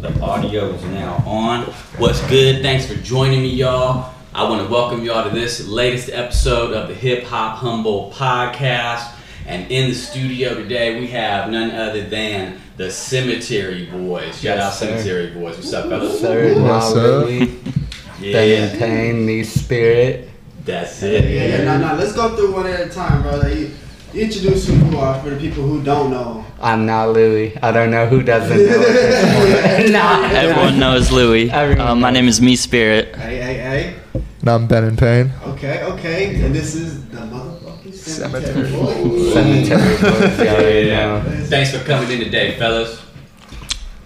The audio is now on. What's good? Thanks for joining me, y'all. I want to welcome y'all to this latest episode of the Hip Hop Humboldt Podcast. And in the studio today, we have none other than the Cemetery Boys. Shout Yes, out sir. Cemetery Boys. What's up, fellas? Sir, What's up? Yeah, Ben and Payne, me spirit. that's it. Yeah, yeah, no, no. Let's go through one at a time, brother. You, you introduce who you are for the people who don't know. I'm not Louis. I don't know who doesn't know at this nah, Everyone knows Louis. Everyone Uh, my name is Me Spirit. Hey, hey, hey. And I'm Ben and Payne. Okay, okay. And this is the motherfucking cemetery. Cemetery. Boys. Cemetery boys, y'all already. Thanks for coming in today, fellas.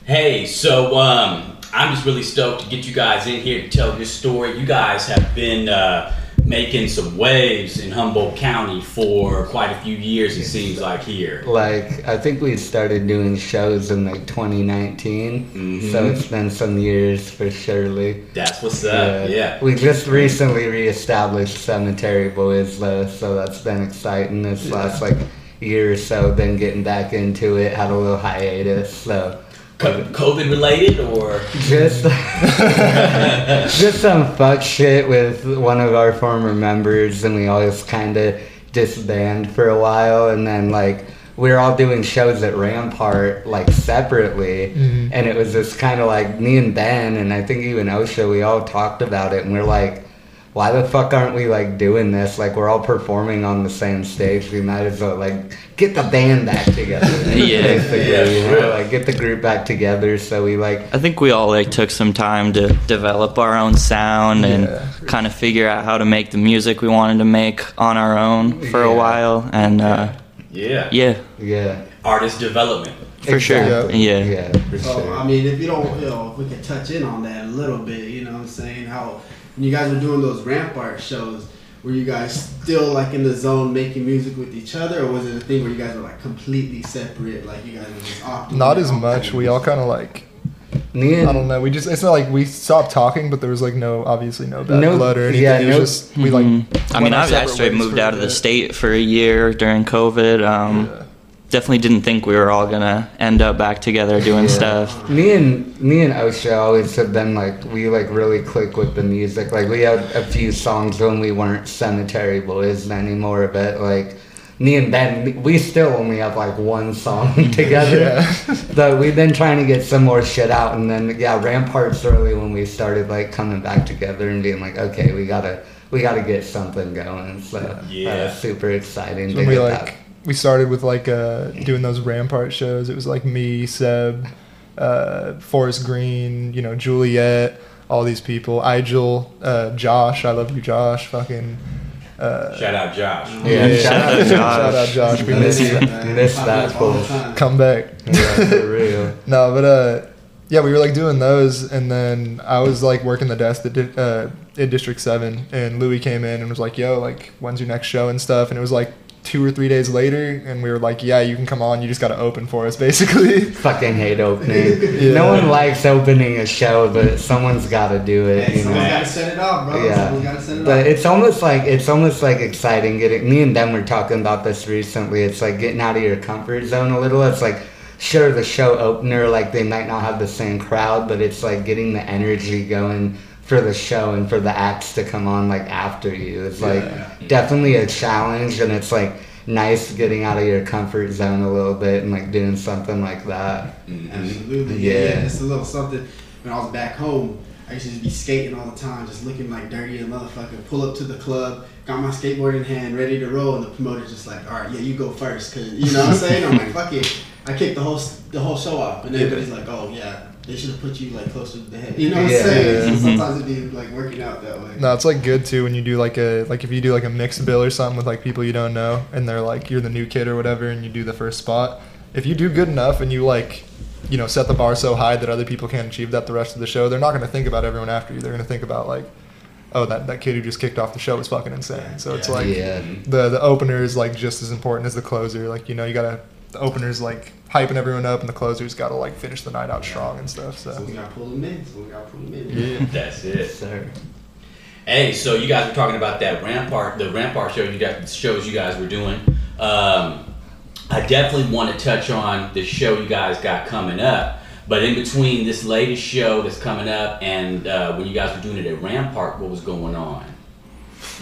Hey, so um, I'm just really stoked to get you guys in here to tell your story. You guys have been uh, making some waves in Humboldt County for quite a few years, it seems like here. Like, I think we started doing shows in like 2019, Mhm. so it's been some years for surely. That's what's up, yeah. We just recently reestablished Cemetery Boys though, so that's been exciting this last like year or so. Been getting back into it, had a little hiatus, so COVID related or? just just some fuck shit with one of our former members, and we all just kind of disbanded for a while, and then like we were all doing shows at Rampart like separately, Mhm. and it was just kind of like me and Ben, and I think even Osha, we all talked about it, and we're like. Why the fuck aren't we like doing this? Like we're all performing on the same stage. We might as well like get the band back together. Yeah. basically, Yeah, you know, like get the group back together. So we like I think we all like took some time to develop our own sound and kind of figure out how to make the music we wanted to make on our own for a while. And uh, Yeah. yeah, yeah. Artist development. for sure. Yeah. Yeah, for So, sure. I mean, if you don't, you know, if we could touch in on that a little bit, you know what I'm saying? How, when you guys were doing those Rampart shows, were you guys still like in the zone making music with each other, or was it a thing where you guys were like completely separate, like you guys were just off? doing Not as much. thing? We all kind of like Me I don't know. We just it's not like we stopped talking, but there was like no obviously no bad No- blood or anything. yeah, it no- just we like. Mhm. I mean, I, I separate straight moved out of the state for a year during COVID. Um, Yeah. Definitely didn't think we were all gonna end up back together doing Yeah. stuff. me and me and Osha always have been like we like really click with the music. Like we had a few songs when we weren't Cemetery Boys anymore, but like me and Ben, we still only have like one song together. Yeah. But we've been trying to get some more shit out, and then yeah, Ramparts early when we started like coming back together and being like, okay, we gotta we gotta get something going. So Yeah. uh, super exciting. So to we get like that. We started with like uh doing those Rampart shows. It was like me, Seb, uh, Forrest Green, you know, Juliet, all these people. Igel, uh, Josh. I love you, Josh. Fucking. Uh, Shout out Josh. Yeah, shout out Josh. Shout out Josh. We miss you. Miss that fool. Come back. yeah, for real. No, but uh, yeah, we were like doing those, and then I was like working the desk at, di- uh, at District Seven, and Louis came in and was like, "Yo, like, when's your next show and stuff?" And it was like two or three days later, and we were like, "Yeah, you can come on. You just got to open for us, basically." Fucking hate opening. Yeah. No one likes opening a show, but someone's got to do it. Hey, You someone's know. got to set it off, bro. Yeah. Someone's got to set it up. But off. it's almost like it's almost like exciting getting. Me and them were talking about this recently. It's like getting out of your comfort zone a little. It's like sure the show opener like they might not have the same crowd, but it's like getting the energy going for the show and for the acts to come on like after you. It's like definitely a challenge, and it's like nice getting out of your comfort zone a little bit and like doing something like that. Mm-hmm. Absolutely. Yeah. Yeah. yeah. It's a little something. When I was back home, I used to just be skating all the time, just looking like dirty and motherfucker. Pull up to the club, got my skateboard in hand, ready to roll, and the promoter's just like, "All right, yeah, you go first, cause you know what I'm saying." I'm like, "Fuck it." I kicked the whole the whole show off, and everybody's like, "Oh yeah, they should have put you like closer to the head." You know what I'm Yeah. saying? Yeah. So sometimes mm-hmm. it'd be like working out that way. no, it's like good too when you do like a like if you do like a mixed bill or something with like people you don't know, and they're like you're the new kid or whatever, and you do the first spot. If you do good enough and you like you know set the bar so high that other people can't achieve that the rest of the show, they're not going to think about everyone after you. They're going to think about like, oh, that, that kid who just kicked off the show was fucking insane. So it's like yeah. the the opener is like just as important as the closer. Like you know you gotta the opener's like hyping everyone up, and the closer's got to like finish the night out strong and stuff. So So we gotta pull them in. So we gotta pull them in. yeah, That's it. Sir. Hey, so you guys were talking about that Rampart, the Rampart show you guys, shows you guys were doing. Um, I definitely want to touch on the show you guys got coming up. But in between this latest show that's coming up and uh, when you guys were doing it at Rampart, what was going on?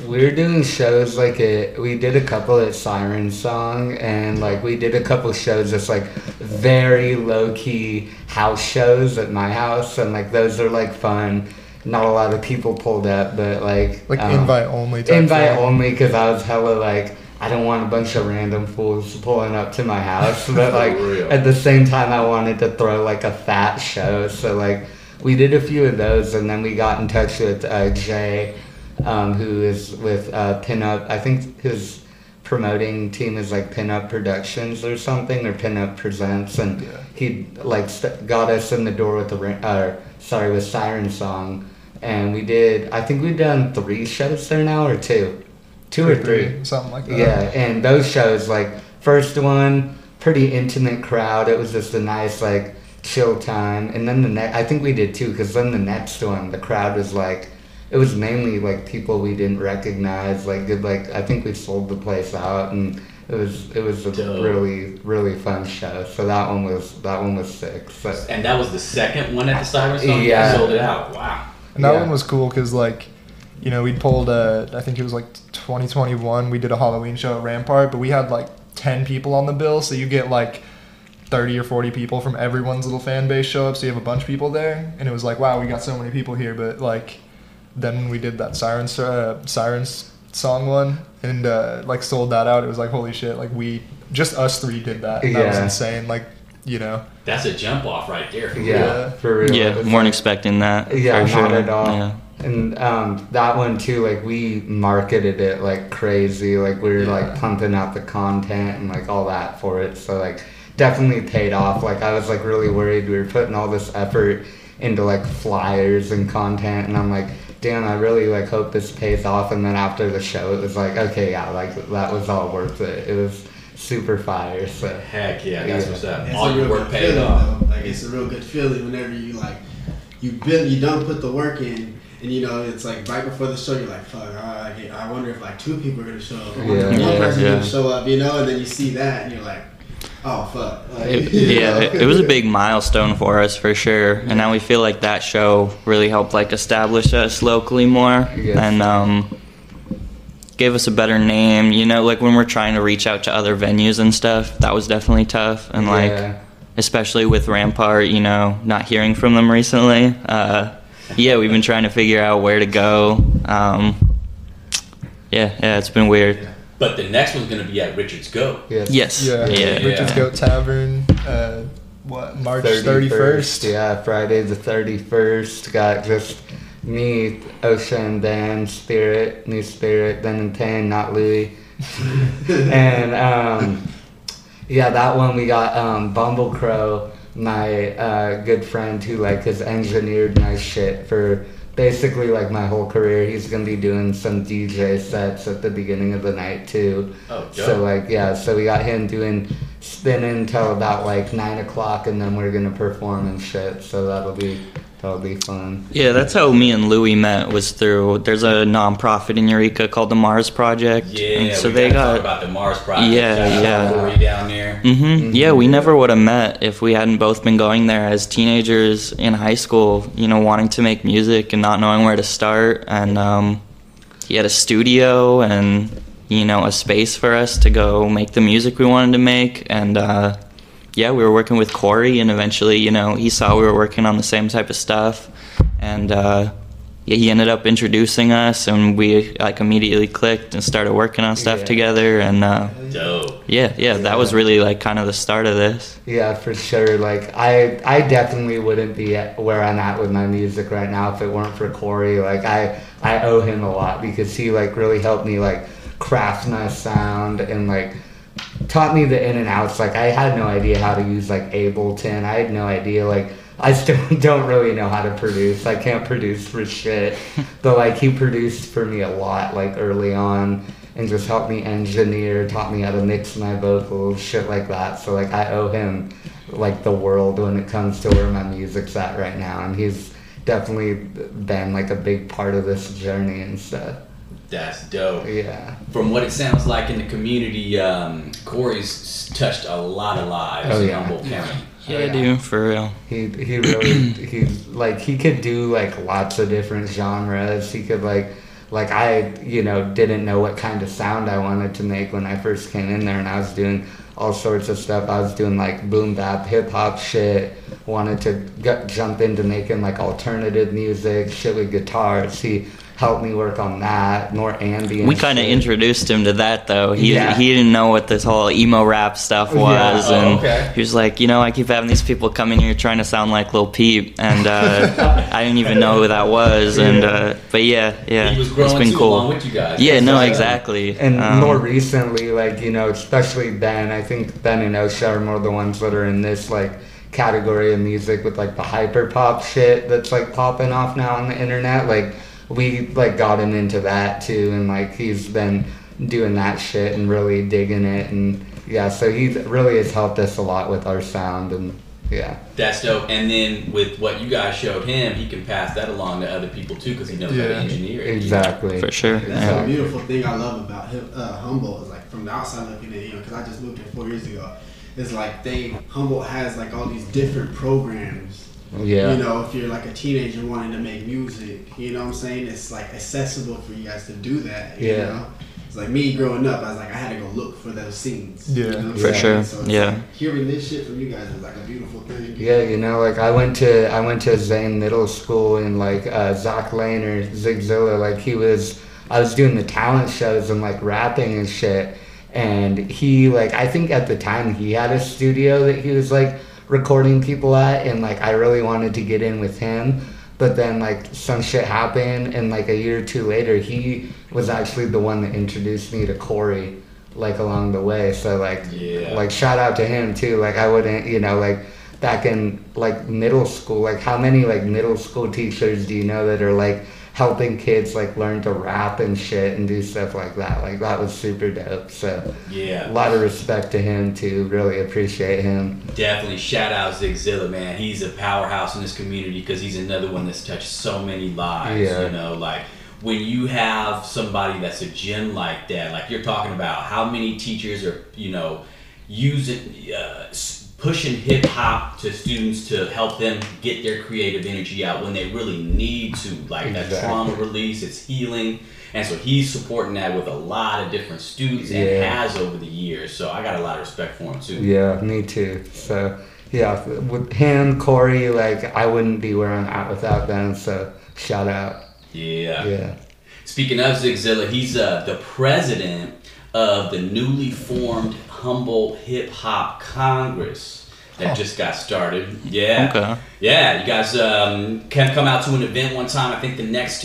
We were doing shows like it. We did a couple at Siren Song, and like we did a couple shows that's like very low key house shows at my house, and like those are like fun. Not a lot of people pulled up, but like Like um, invite only. Type invite thing. only because I was hella like I don't want a bunch of random fools pulling up to my house, but like real. at the same time I wanted to throw like a fat show, so like we did a few of those, and then we got in touch with uh, Jay, um, who is with uh, Pinup. I think his promoting team is like Pinup Productions or something, or Pinup Presents, and Yeah. he like st- got us in the door with the uh, sorry with Siren Song, and we did. I think we've done three shows there now, or two, two or three. something like that. Yeah, and those shows, like first one, pretty intimate crowd. It was just a nice like chill time, and then the next, I think we did two, because then the next one, the crowd was like, it was mainly like people we didn't recognize. Like did like I think we sold the place out, and it was it was a Dope. really really fun show. So that one was that one was sick. So, And that was the second one at the Siren Song? You Yeah. sold it out. Wow. And that Yeah. one was cool because like, you know, we pulled a, I think it was like 2021. We did a Halloween show at Rampart, but we had like 10 people on the bill, so you get like 30 or 40 people from everyone's little fan base show up, so you have a bunch of people there, and it was like, wow, we got so many people here. But like, then when we did that sirens uh, sirens song one and uh, like sold that out, it was like holy shit, like we just us three did that. And That was insane. Like, you know, That's a jump off right there. yeah, Yeah. for real. Yeah, It's weren't expecting that. Yeah, for not sure. at all. Yeah. And um, that one too, like we marketed it like crazy. Like we were Yeah. like pumping out the content and like all that for it. So like definitely paid off. Like I was like really worried we were putting all this effort into like flyers and content, and I'm like, damn, I really like hope this pays off. And then after the show, it was like, okay, yeah, like that was all worth it. It was super fire. So Heck yeah, that's Yeah. what's up. It's All your real work paid feeling, off. though. Like it's a real good feeling whenever you like you build you don't put the work in and you know it's like right before the show you're like fuck I, I wonder if like two people are gonna show up one, Yeah. one Yeah, person's yeah. gonna show up you know and then you see that and you're like oh fuck like, It, yeah, it, it was a big milestone for us for sure, and now we feel like that show really helped like establish us locally more, and um, gave us a better name. You know, like when we're trying to reach out to other venues and stuff, that was definitely tough, and like yeah. especially with Rampart, you know, not hearing from them recently. Uh, yeah, we've been trying to figure out where to go. Um, yeah, yeah, it's been weird. But the next one's going to be at Richard's Goat. Yes. Yes, yeah, yeah, Richard's Goat Tavern, uh, what March 31st. Yeah, Friday the 31st. Got just me, Ocean, Dan, Spirit, New Spirit, Ben and Tan, not Louis. and um, yeah, that one we got um, Bumble Crow, my uh, good friend who like has engineered my shit for basically like my whole career. He's gonna be doing some DJ sets at the beginning of the night too. Oh, dope. So like yeah, so we got him doing spinning till about like nine o'clock, and then we're gonna perform and shit. So that'll be that'll be fun. Yeah, that's how me and Louis met. Was through there's a nonprofit in Eureka called the MARZ Project. Yeah, and so we they gotta talk about the MARZ project. Yeah, Shout out yeah. Corey down there. hmm Yeah, we never would have met if we hadn't both been going there as teenagers in high school. You know, wanting to make music and not knowing where to start. And um, he had a studio and you know a space for us to go make the music we wanted to make. And uh, yeah, we were working with Corey, and eventually, you know, he saw we were working on the same type of stuff, and uh, yeah, he ended up introducing us, and we like immediately clicked and started working on stuff Yeah. together. And uh, Dope. yeah, yeah, that was really like kind of the start of this. Yeah, for sure. Like I, I definitely wouldn't be where I'm at with my music right now if it weren't for Corey. Like I, I owe him a lot because he like really helped me like craft my sound and like taught me the in and outs. Like I had no idea how to use like Ableton. I had no idea like I still don't really know how to produce. I can't produce for shit. but like he produced for me a lot like early on and just helped me engineer, taught me how to mix my vocals, shit like that. So like I owe him like the world when it comes to where my music's at right now and he's definitely been like a big part of this journey and stuff. That's dope. Yeah. From what it sounds like in the community, um, Corey's touched a lot of lives Oh, in yeah. Humboldt County. Yeah, I do for real. He he really he like he could do like lots of different genres. He could like like I you know didn't know what kind of sound I wanted to make when I first came in there, and I was doing all sorts of stuff. I was doing like boom bap, hip hop shit. Wanted to g- jump into making like alternative music, shit with guitars. He helped me work on that, more ambient. We kind of introduced him to that though. He Yeah. he didn't know what this whole emo rap stuff Yeah. was, Oh, and okay. he was like, you know, I keep having these people come in here trying to sound like Lil Peep, and uh, I didn't even know who that was. And uh, but yeah, yeah, He was it's growing been too cool. along with you guys. Yeah, no, exactly. And Um, more recently, like, you know, especially Ben, I think Ben and Osha are more the ones that are in this, like, category of music with, like, the hyper pop shit that's, like, popping off now on the internet. Like, we, like, got him into that, too, and, like, he's been doing that shit and really digging it. And, yeah, so he really has helped us a lot with our sound, and, yeah. That's dope. And then with what you guys showed him, he can pass that along to other people too because he knows how to engineer. it, you know? Exactly. for sure. That's Yeah. the beautiful thing I love about him, uh, Humboldt is like from the outside looking in, you know, because I just moved here four years ago. It's like they Humboldt has like all these different programs. Yeah. You know, if you're like a teenager wanting to make music, you know what I'm saying? It's like accessible for you guys to do that. You Yeah. Know? It's like me growing up, I was like, I had to go look for those scenes. Yeah. You know For saying? sure. So Yeah. like, hearing this shit from you guys is like a beautiful thing. Yeah, you know, like I went to I went to Zane Middle School and like uh, Zach Lane or Zigzilla, like he was I was doing the talent shows and like rapping and shit, and he like I think at the time he had a studio that he was like recording people at, and like I really wanted to get in with him, but then like some shit happened, and like a year or two later he was actually the one that introduced me to Corey, like along the way. So like Yeah. like shout out to him too. Like I wouldn't, you know, like back in like middle school, like how many like middle school teachers do you know that are like helping kids like learn to rap and shit and do stuff like that? Like that was super dope. So yeah, a lot of respect to him too. Really appreciate him. definitely. Shout out Zigzilla, man. He's a powerhouse in this community because he's another one that's touched so many lives. Yeah. You know, like when you have somebody that's a gem like that, like you're talking about, how many teachers are you know using uh, pushing hip hop to students to help them get their creative energy out when they really need to, like that trauma release. It's healing. And so he's supporting that with a lot of different students and has over the years. So I got a lot of respect for him too. Yeah, me too. So yeah, with him, Corey, like I wouldn't be where I'm at without them. So shout out. Yeah. Yeah. Speaking of Zigzilla, he's uh, the president of the newly formed Humboldt Hip Hop Congress that just got started. Yeah. Okay. Yeah, you guys um, can come out to an event one time. I think the next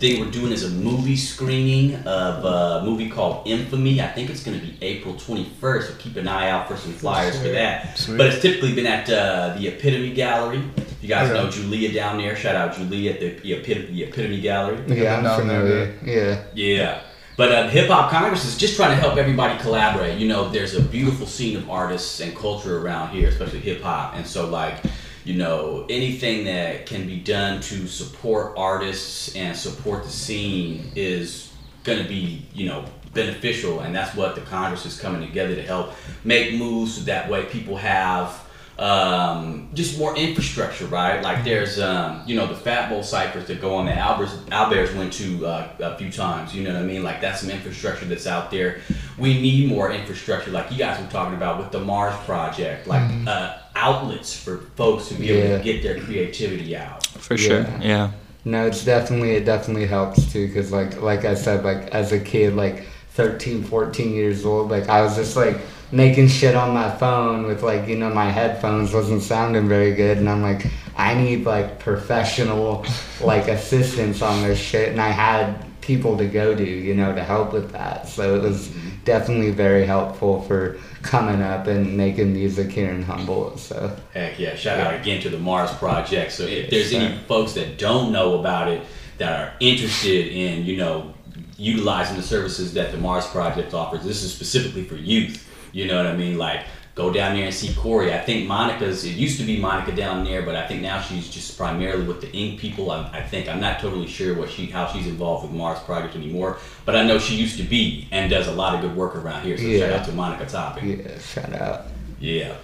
thing we're doing is a movie screening of a movie called Infamy. I think it's going to be April 21st, so keep an eye out for some flyers for that. Sweet. But it's typically been at uh, the Epitome Gallery. You guys Okay. know Julia down there. Shout out Julia at the, the, Epitome, the Epitome Gallery. Yeah, I'm down there, familiar. Yeah. Yeah. But uh, Hip Hop Congress is just trying to help everybody collaborate. You know, there's a beautiful scene of artists and culture around here, especially hip hop. And so, like, you know, anything that can be done to support artists and support the scene is going to be, you know, beneficial. And that's what the Congress is coming together to help make moves so that way people have um, just more infrastructure, right? Like there's, um, you know, the Fat Bowl ciphers that go on that Albers, Alberts went to uh, a few times. You know what I mean? Like that's some infrastructure that's out there. We need more infrastructure, like you guys were talking about with the MARZ Project, like uh, outlets for folks to be able to get their creativity out. For sure. Yeah. Yeah. No, it's definitely it definitely helps too because like like I said like as a kid like 13 14 years old like I was just like making shit on my phone with like you know my headphones wasn't sounding very good and I'm like I need like professional like assistance on this shit and I had people to go to you know to help with that so it was definitely very helpful for coming up and making music here in Humboldt so Heck yeah! Shout out again to the MARZ Project. So if there's any folks that don't know about it that are interested in, you know, utilizing the services that the MARZ Project offers, this is specifically for youth. You know what I mean? Like, go down there and see Corey. I think Monica's. It used to be Monica down there, but I think now she's just primarily with the Ink people. I, I think I'm not totally sure what she how she's involved with MARZ Project anymore, but I know she used to be and does a lot of good work around here. So shout out to Monica Topping. Yeah, shout out. Yeah.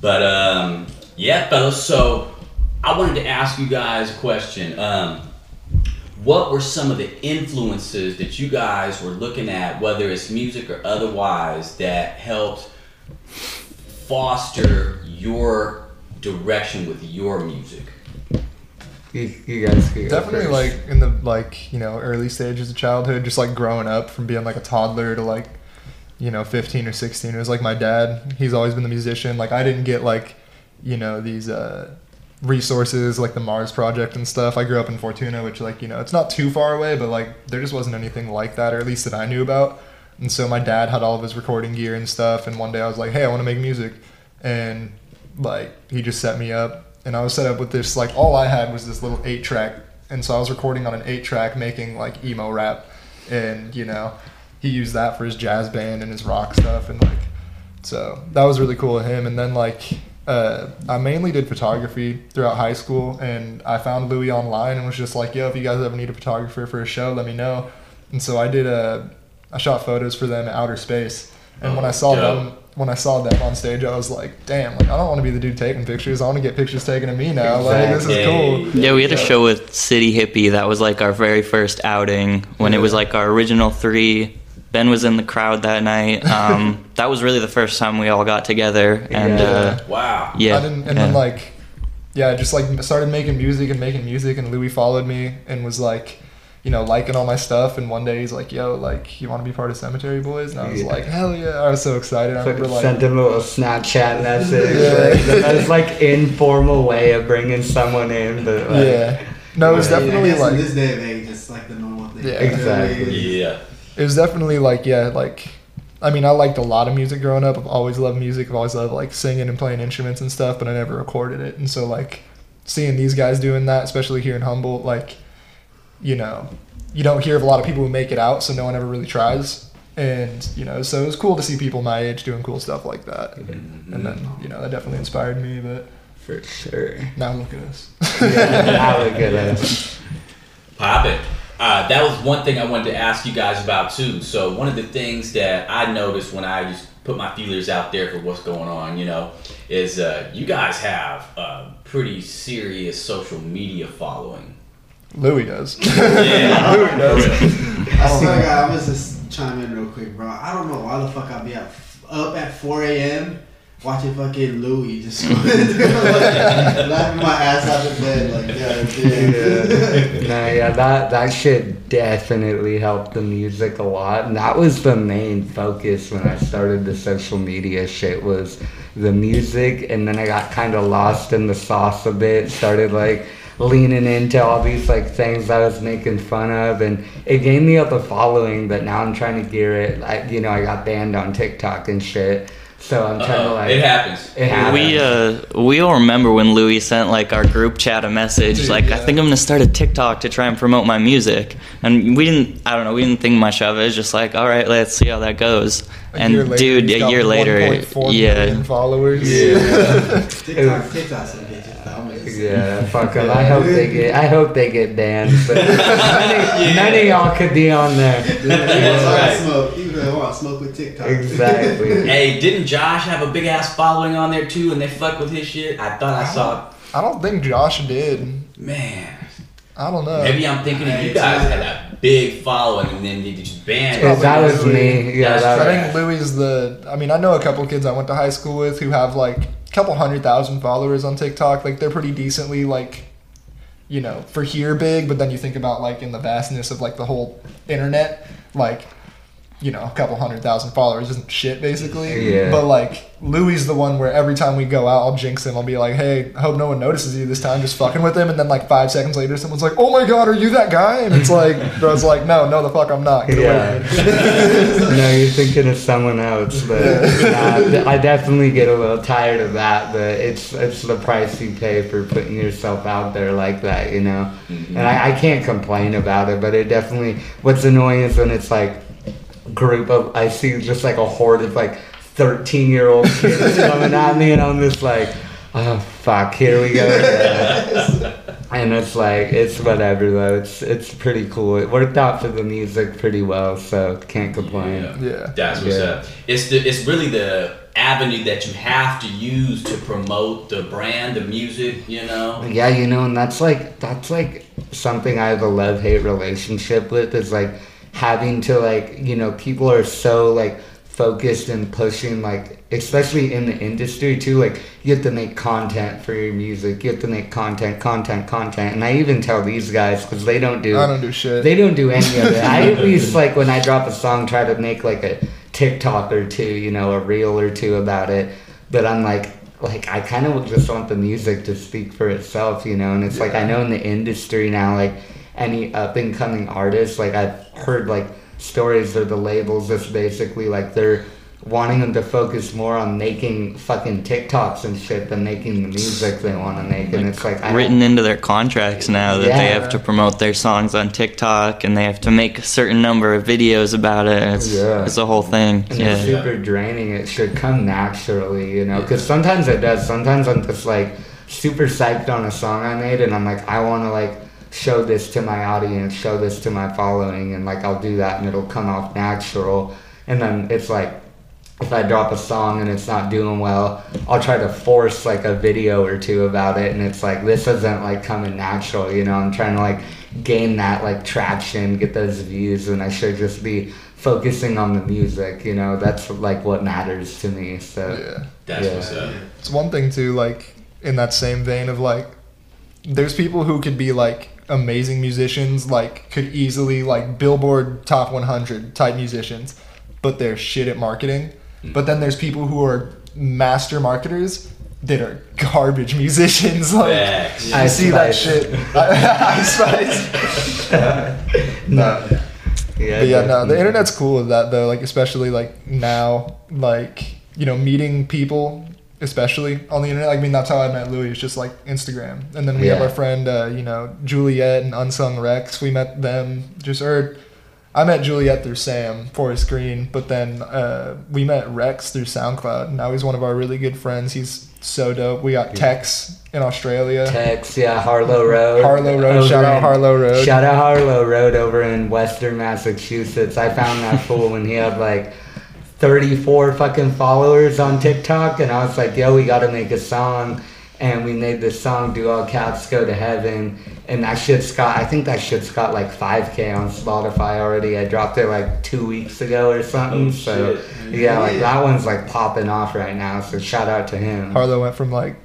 But um, yeah, fellas. So I wanted to ask you guys a question. Um, what were some of the influences that you guys were looking at, whether it's music or otherwise, that helped foster your direction with your music? You, you guys go Definitely first. like in the like you know early stages of childhood, just like growing up from being like a toddler to like you know 15 or 16. It was like my dad. He's always been the musician. Like I didn't get like you know these uh, resources like the MARZ Project and stuff. I grew up in Fortuna, which like you know it's not too far away, but like there just wasn't anything like that, or at least that I knew about. And so my dad had all of his recording gear and stuff. And one day I was like, hey, I want to make music, and like he just set me up and I was set up with this like all I had was this little eight track and so I was recording on an eight track making like emo rap and you know he used that for his jazz band and his rock stuff and like so that was really cool of him and then like uh, I mainly did photography throughout high school and I found Louis online and was just like yo if you guys ever need a photographer for a show let me know and so I did a I shot photos for them at outer space and when I saw dope. them when I saw them on stage, I was like, "Damn! Like, I don't want to be the dude taking pictures. I want to get pictures taken of me now. Like, this is cool." Yeah, we had a show with City Hippie. That was like our very first outing when it was like our original three. Ben was in the crowd that night. Um, that was really the first time we all got together. And Yeah. uh, Wow. yeah, I and yeah. then like, yeah, just like started making music and making music, and Louis followed me and was like, you know, liking all my stuff. And one day he's like, "Yo, like, you want to be part of Cemetery Boys?" And I was Yeah. like, "Hell yeah!" I was so excited. I Fucking remember like, sent him a little Snapchat message. Yeah. Like, the most like informal way of bringing someone in, but like, yeah, no, it was Yeah, definitely guess like in this day of age, it's like the normal thing. Yeah. You know what I mean? Exactly. Yeah. It was definitely like yeah like i mean i liked a lot of music growing up. I've always loved music. I've always loved like singing and playing instruments and stuff but i never recorded it. And so like seeing these guys doing that especially here in humboldt like you know you don't hear of a lot of people who make it out so no one ever really tries. And you know so it was cool to see people my age doing cool stuff like that. Mm-hmm. And then you know that definitely inspired me but for sure. now look at us. Yeah, now look at us. Pop it. Uh, that was one thing I wanted to ask you guys about too. So one of the things that I noticed when I just put my feelers out there for what's going on, you know, is uh, you guys have a pretty serious social media following. louis does Yeah. louis does I swear, God, I'm gonna just chime in real quick, bro. I don't know why the fuck I'll be up, up at 4 a.m. watching fucking Louis just like, laughing my ass out of bed, like, God damn. Yeah. no, yeah, that that shit definitely helped the music a lot, and that was the main focus when I started the social media shit was the music, and then I got kind of lost in the sauce a bit, started like leaning into all these like things I was making fun of, and it gave me up a following, but now I'm trying to gear it. I, you know, I got banned on TikTok and shit, so I'm trying to Uh-oh. like. it happens. It happens. We uh we all remember when Louis sent like our group chat a message Dude, like I think I'm gonna start a TikTok to try and promote my music and we didn't I don't know we didn't think much of it it's just like all right let's see how that goes A and later, dude a year later yeah million followers TikTok, TikTok's Yeah, fuck fuck 'em. I hope they get. I hope they get banned. But none, of, none of y'all could be on there. Even That's though I right. smoke, even though I want to smoke with TikTok. Exactly. Hey, didn't Josh have a big ass following on there too, and they fuck with his shit? I thought I saw. I don't think Josh did. Man, I don't know. maybe I'm thinking of you guys had a big following, and then they just banned. If that was me, yeah, That's I think Louis is the. I mean, I know a couple kids I went to high school with who have like a couple hundred thousand followers on TikTok. Like they're pretty decently like, you know, for here big. But then you think about like in the vastness of like the whole internet, like, you know, a couple hundred thousand followers isn't shit basically. Yeah. But like Louis is the one where every time we go out, I'll jinx him. I'll be like, hey, I hope no one notices you this time, just fucking with him. And then like five seconds later, someone's like, oh my god, are you that guy? And it's like, bro's like, no, no, the fuck, I'm not. Get Yeah. no, you're thinking of someone else, but nah, I definitely get a little tired of that. But it's it's the price you pay for putting yourself out there like that, you know. Mm-hmm. And I, I can't complain about it, but it definitely. What's annoying is when it's like group of I see just like a horde of like 13 year old kids coming at me, and I'm just like, oh fuck, here we go. again." and it's like it's whatever though. It's it's pretty cool. It worked out for the music pretty well, so can't complain. Yeah. Yeah. That's what's Yeah. up. It's the it's really the avenue that you have to use to promote the brand, the music, you know. Yeah, you know, and that's like that's like something I have a love hate relationship with is like having to like you know people are so like focused and pushing like especially in the industry too like you have to make content for your music you have to make content content content and I even tell these guys because they don't do I don't do shit. they don't do any of it. I at least like when I drop a song, try to make like a TikTok or two, you know, a reel or two about it. But I'm like, like I kind of just want the music to speak for itself, you know. And it's like I know in the industry now, like any up and coming artists, like I've heard like stories of the labels just basically like they're wanting them to focus more on making fucking TikToks and shit than making the music they want to make. And it's like I written into their contracts now that they have to promote their songs on TikTok and they have to make a certain number of videos about it. It's, Yeah. it's a whole thing. And Yeah. it's super draining. It should come naturally, you know, because sometimes it does. Sometimes I'm just like super psyched on a song I made, and I'm like, I want to like show this to my audience, show this to my following, and like I'll do that, and it'll come off natural. And then it's like, if I drop a song and it's not doing well, I'll try to force like a video or two about it, and it's like this isn't like coming natural, you know. I'm trying to like gain that like traction, get those views, and I should just be focusing on the music, you know. That's like what matters to me. So yeah. That's Yeah. what's up. It's one thing too, like in that same vein of like, there's people who could be like amazing musicians, like could easily like Billboard top 100 type musicians, but they're shit at marketing. Hmm. But then there's people who are master marketers that are garbage musicians. Like Facts. I see that Spice. shit. I Spice. no, yeah, But yeah, no, the definitely. internet's cool with that though. Like especially like now, like you know, meeting people, especially on the internet. Like, I mean, that's how I met Louis. It's just like Instagram, and then we have our friend, uh, you know, Juliet and Unsung Rex. We met them just or. I met Juliet through Sam Forest Green, but then uh, we met Rex through SoundCloud. Now he's one of our really good friends. He's so dope. We got Tex in Australia. Tex, yeah, Harlow Road. Harlow Road. Over Shout out Harlow Road. Shout out Harlow Road over in Western Massachusetts. I found that fool when he had like 34 fucking followers on TikTok, and I was like, yo, we gotta make a song. And we made this song, Do All Cats Go to Heaven. And that shit's got, I think that shit's got like 5K on Spotify already. I dropped it like two weeks ago or something. Oh, so, shit. yeah, like that one's like popping off right now. So, shout out to him. Harlow went from like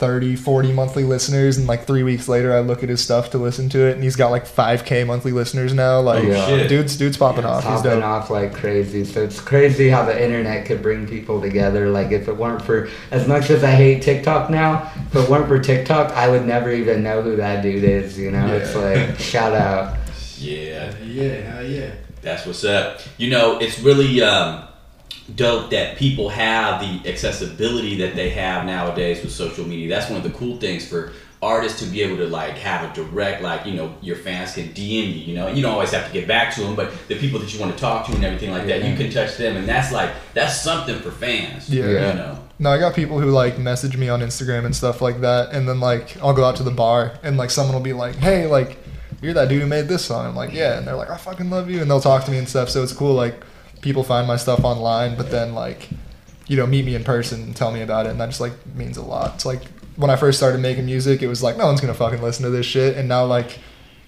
30, 40 monthly listeners, and like three weeks later, I look at his stuff to listen to it, and he's got like 5K monthly listeners now. Like, Oh, yeah. dude's dude's popping off. He's popping dope. off like crazy. So it's crazy how the internet could bring people together. Like if it weren't for as much as I hate TikTok now, if it weren't for TikTok, I would never even know who that dude is. You know, it's like shout out. Yeah. Yeah, yeah. That's what's up. You know, it's really um, dope that people have the accessibility that they have nowadays with social media. That's one of the cool things for artists to be able to like have a direct like you know your fans can DM you you know you don't always have to get back to them but the people that you want to talk to and everything like that you can touch them and that's like that's something for fans Yeah. Yeah. you know No, I got people who like message me on Instagram and stuff like that, and then like I'll go out to the bar and like someone will be like, "Hey, like you're that dude who made this song." I'm like, "Yeah," and they're like, "I fucking love you," and they'll talk to me and stuff. So it's cool. Like people find my stuff online, but then like you know meet me in person and tell me about it, and that just like means a lot. It's like when I first started making music, it was like no one's gonna fucking listen to this shit, and now like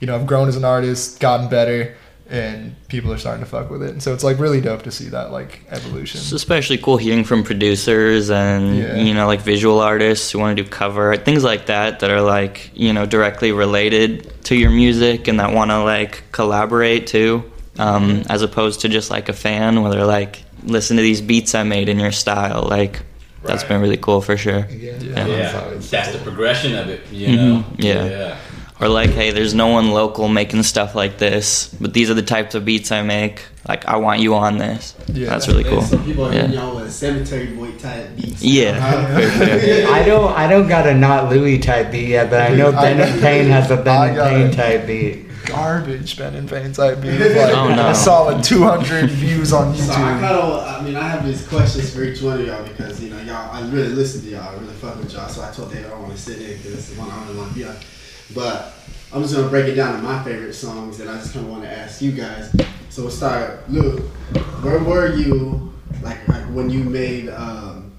you know I've grown as an artist, gotten better. And people are starting to fuck with it, and so it's like really dope to see that like evolution. It's especially cool hearing from producers and Yeah. you know like visual artists who want to do cover things like that that are like you know directly related to your music and that want to like collaborate too, um, as opposed to just like a fan where they're like listen to these beats I made in your style. Like that's been really cool for sure. Yeah, Yeah. yeah that's the progression of it you know Mhm. Yeah. Or like, hey, there's no one local making stuff like this, but these are the types of beats I make. Like, I want you on this. Yeah. that's really cool. Some people are Yeah. hitting y'all with cemetery boy type beats. Yeah, for sure. I don't I don't got a not Louis type beat yet, but I know I- Bennett Payne has a Bennett got Payne type beat. Garbage Ben and Vein type beat. with, Like Oh, no. a solid 200 views on So I YouTube. kind of, I mean, I have these questions for each one of y'all because you know y'all, I really listen to y'all, I really fuck with y'all. So I told David I want to sit in because it's the one I really want to be on. But I'm just gonna break it down to my favorite songs, and I just kind of want to ask you guys. So we'll start. Luke, where were you like, like when you made um,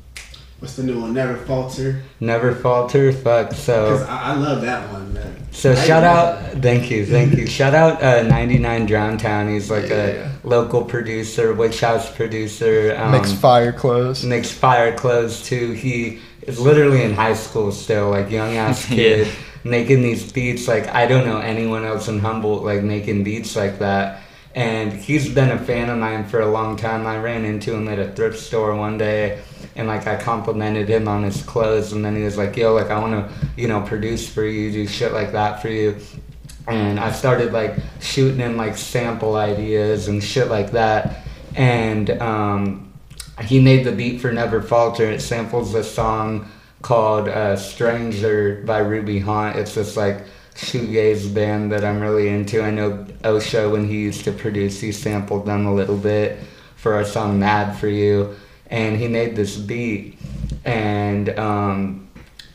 what's the new one? Never Falter. Never falter. Fuck. So. Because I, I love that one, man. So I shout love out, thank you, thank you. Shout out uh, 99 Drowntown. He's like Yeah. a local producer, Witch House producer. Um, Makes fire clothes. makes fire clothes too. He is literally in high school still, like young ass kid, Yeah. making these beats. Like I don't know anyone else in Humboldt like making beats like that. And he's been a fan of mine for a long time. I ran into him at a thrift store one day, and like I complimented him on his clothes, and then he was like, "Yo, like I want to, you know, produce for you, do shit like that for you." and I started like shooting him like sample ideas and shit like that. And um, he made the beat for Never Falter. It samples a song called uh, Stranger by Ruby Haunt. It's just like shoegaze band that I'm really into. I know Osho when he used to produce, he sampled them a little bit for our song Mad for You. And he made this beat. And um,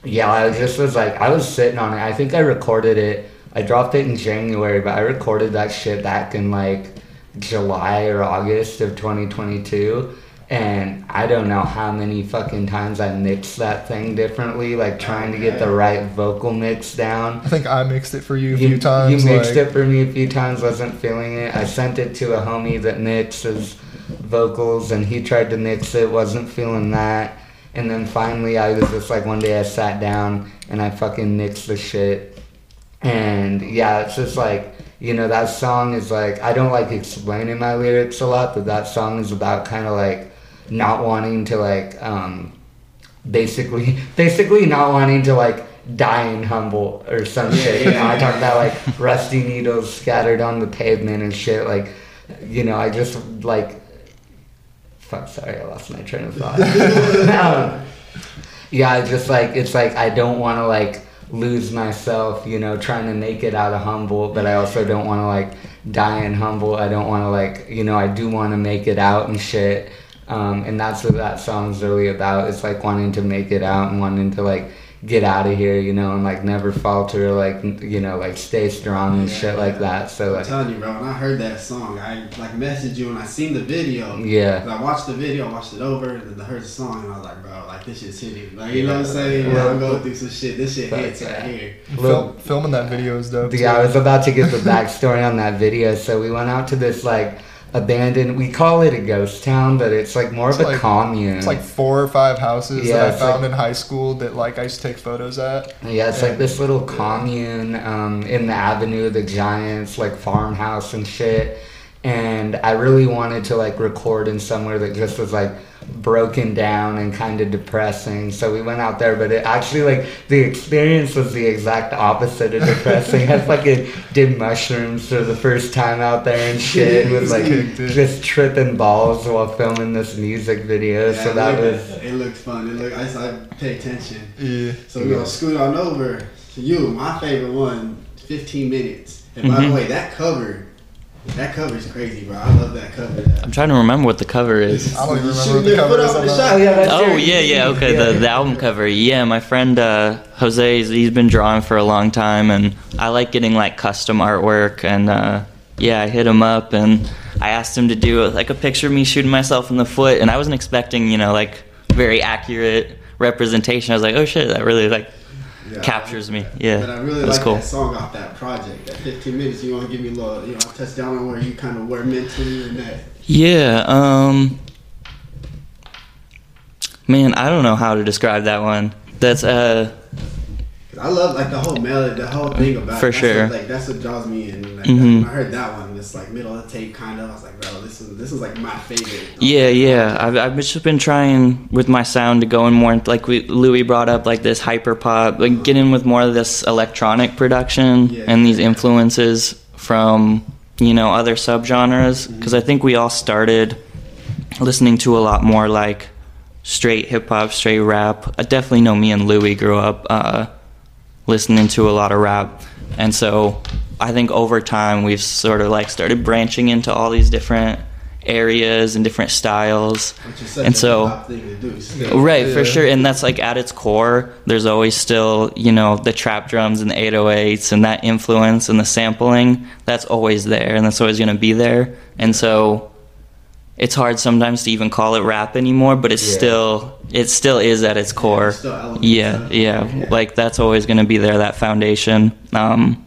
yeah, I just was like, I was sitting on it. I think I recorded it. I dropped it in January, but I recorded that shit back in like July or August of 2022. And I don't know how many fucking times I mixed that thing differently, like trying to get the right vocal mix down. I think I mixed it for you a You, few times. you mixed like, it for me a few times, wasn't feeling it. I sent it to a homie that mixes vocals, and he tried to mix it, wasn't feeling that. And then finally, I was just like, one day I sat down and I fucking mixed the shit. And yeah, it's just like, you know, that song is like, I don't like explaining my lyrics a lot, but that song is about kind of like not wanting to like, um, basically, basically not wanting to like die in Humboldt or some shit. You know, I talk about like rusty needles scattered on the pavement and shit. Like, you know, I just like, fuck, sorry, I lost my train of thought. um, yeah, I just like it's like I don't want to like lose myself, you know, trying to make it out of Humboldt, but I also don't want to like die in Humboldt. I don't want to like, you know, I do want to make it out and shit. Um, and that's what that song's really about. It's like wanting to make it out and wanting to like get out of here, you know, and like never falter, like you know, like stay strong and shit like that. So I'm like, telling you, bro. When I heard that song, I like messaged you and I seen the video. yeah. I watched the video, I watched it over, and then I heard the song, and I was like, bro, like this shit's hitting. Like you know what I'm saying? Yeah. Yeah, I'm going through some shit. This shit But, hits yeah. right here. Fil- filming that video is dope. Yeah, I was about to give the backstory on that video. So we went out to this like abandoned. We call it a ghost town, but it's like more It's of a like- commune. It's like four or five houses Yeah, that I found like- in high school that like I used to take photos at. yeah, it's yeah. like this little commune um, in the Avenue of the Giants, like farmhouse and shit. And I really wanted to like record in somewhere that just was like broken down and kind of depressing. So we went out there, but it actually like the experience was the exact opposite of depressing. I fucking did mushrooms for the first time out there and shit. It was like just tripping balls while filming this music video. Yeah, so that looked- was It looked fun. It looked. I, I pay attention. Yeah. So we're gonna scoot on over to you. My favorite one, 15 minutes. And by Mhm. the way, that cover, that cover is crazy, bro. I love that cover. I'm trying to remember what the cover is. I don't even remember what the cover is the shot. Oh, yeah, Oh your- yeah, yeah, okay. Yeah. The the album cover. Yeah, my friend uh, Jose, he's- he's been drawing for a long time, and I like getting like custom artwork. And uh, yeah, I hit him up, and I asked him to do like a picture of me shooting myself in the foot, and I wasn't expecting, you know, like very accurate representation. I was like, oh shit, that really like Yeah. captures me. Yeah, But I really that's like cool. that song off that project. That 15 minutes. You want to give me a little, you know, touch down on where you kind of were mentally and that. Yeah, um Man, I don't know how to describe that one. That's uh I love like the whole melody, the whole thing about For it. Sure. What, like that's what draws me in. Like, Mhm. I heard that one, it's like middle of the tape kind of. I was like, bro, this is this is like my favorite. Yeah, yeah. I've, I've just been trying with my sound to go in more, like we, Louis brought up, like this hyper pop, like get in with more of this electronic production Yeah. and these influences from, you know, other subgenres. Because I think we all started listening to a lot more like straight hip hop, straight rap. I definitely know me and Louis grew up uh, listening to a lot of rap. And so I think over time we've sort of like started branching into all these different areas and different styles. Which is such And a so- hip-hop thing to do. still. Right, for sure. And that's like at its core, there's always still, you know, the trap drums and the 808s and that influence and the sampling. That's always there and that's always going to be there. And so it's hard sometimes to even call it rap anymore, but it's Yeah. still, it still is at its core. Yeah, it. yeah. Yeah. Like that's always going to be there, that foundation. Um,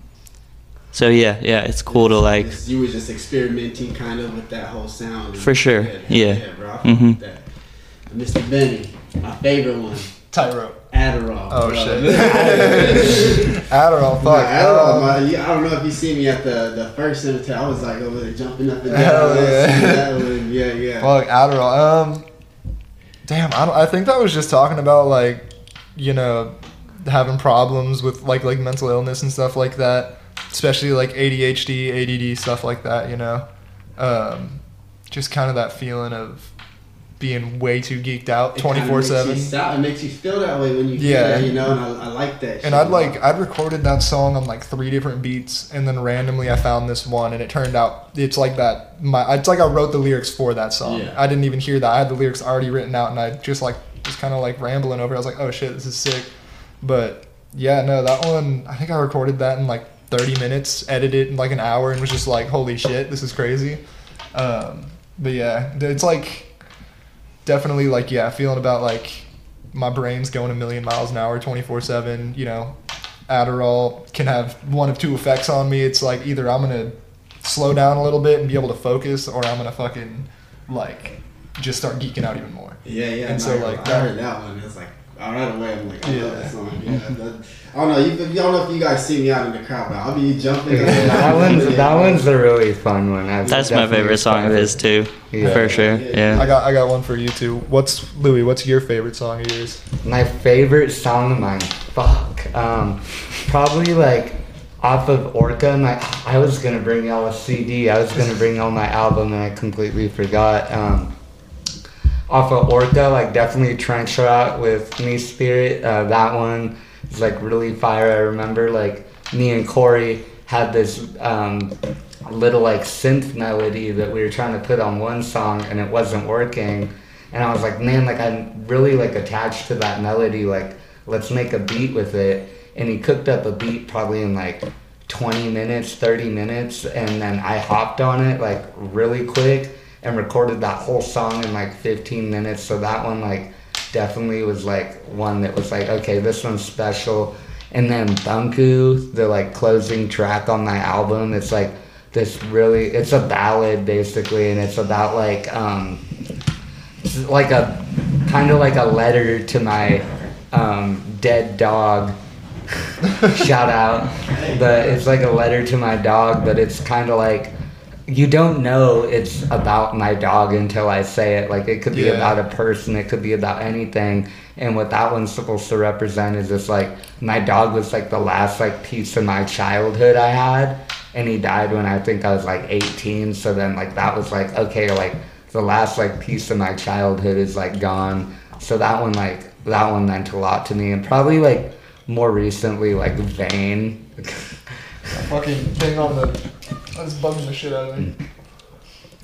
so yeah, yeah, it's cool to like, you were just experimenting kind of with that whole sound. For sure, yeah. yeah, bro. I Mhm. that. Mr. Benny, my favorite one, Tightrope. Adderall. Oh bro. shit. Adderall, fuck. Nah, Adderall, Um, my- I don't know if you see me at the, the first cemetery. I was like over there jumping up and down. Hell yeah. one. Yeah, yeah. Fuck Adderall. Um, damn, I, don't, I think that was just talking about like, you know, having problems with like like mental illness and stuff like that, especially like ADHD, ADD stuff like that. You know, um, just kind of that feeling of being way too geeked out, twenty four seven. It makes you feel that way when you Yeah. that, you know, and I, I like that. shit And I'd like I'd recorded that song on like three different beats, and then randomly I found this one, and it turned out it's like that. My it's like I wrote the lyrics for that song. Yeah. I didn't even hear that. I had the lyrics already written out, and I just like was kind of like rambling over. it. I was like, oh shit, this is sick. But yeah, no, that one I think I recorded that in like 30 minutes, edited in like an hour, and was just like, holy shit, this is crazy. Um, but yeah, it's like definitely like yeah, feeling about like my brain's going a million miles an hour 24 7 you know adderall can have one of two effects on me it's like either i'm gonna slow down a little bit and be able to focus or i'm gonna fucking like just start geeking out even more Yeah, yeah. And so, I- like, I that- heard that one. It's like uh, right away. I'm like, I Yeah. love that song. Yeah, that, I don't know. You, you don't know if you guys see me out in the crowd, but I'll be jumping. That one's that one's a really fun one. I've that's my favorite song of his too, Yeah. for sure. Yeah. i got i got one for you too what's louis what's your favorite song of yours My favorite song of mine, fuck, um, probably like off of Orca. My, I was gonna bring y'all a CD. I was gonna bring y'all my album, and I completely forgot. Um, off of Orca, like definitely Trench Rot with Me Spirit. Uh, that one is like really fire. I remember like me and Corey had this um, little like synth melody that we were trying to put on one song, and it wasn't working. And I was like, man, like I'm really like attached to that melody. Like, let's make a beat with it. And he cooked up a beat probably in like 20 minutes, 30 minutes, and then I hopped on it like really quick and recorded that whole song in like 15 minutes. So that one like definitely was like one that was like, okay, this one's special. And then Bunku, the like closing track on my album, it's like this really, it's a ballad basically, and it's about like um, like a kind of like a letter to my um, dead dog. Shout out, but it's like a letter to my dog, but it's kind of like you don't know it's about my dog until I say it. Like it could be Yeah. about a person, it could be about anything. And what that one's supposed to represent is just like my dog was like the last like piece of my childhood I had, and he died when I think I was like 18. So then like that was like okay, like the last like piece of my childhood is like gone. So that one like that one meant a lot to me, and probably like more recently like Vane. fucking thing on the that's bugging the shit out of me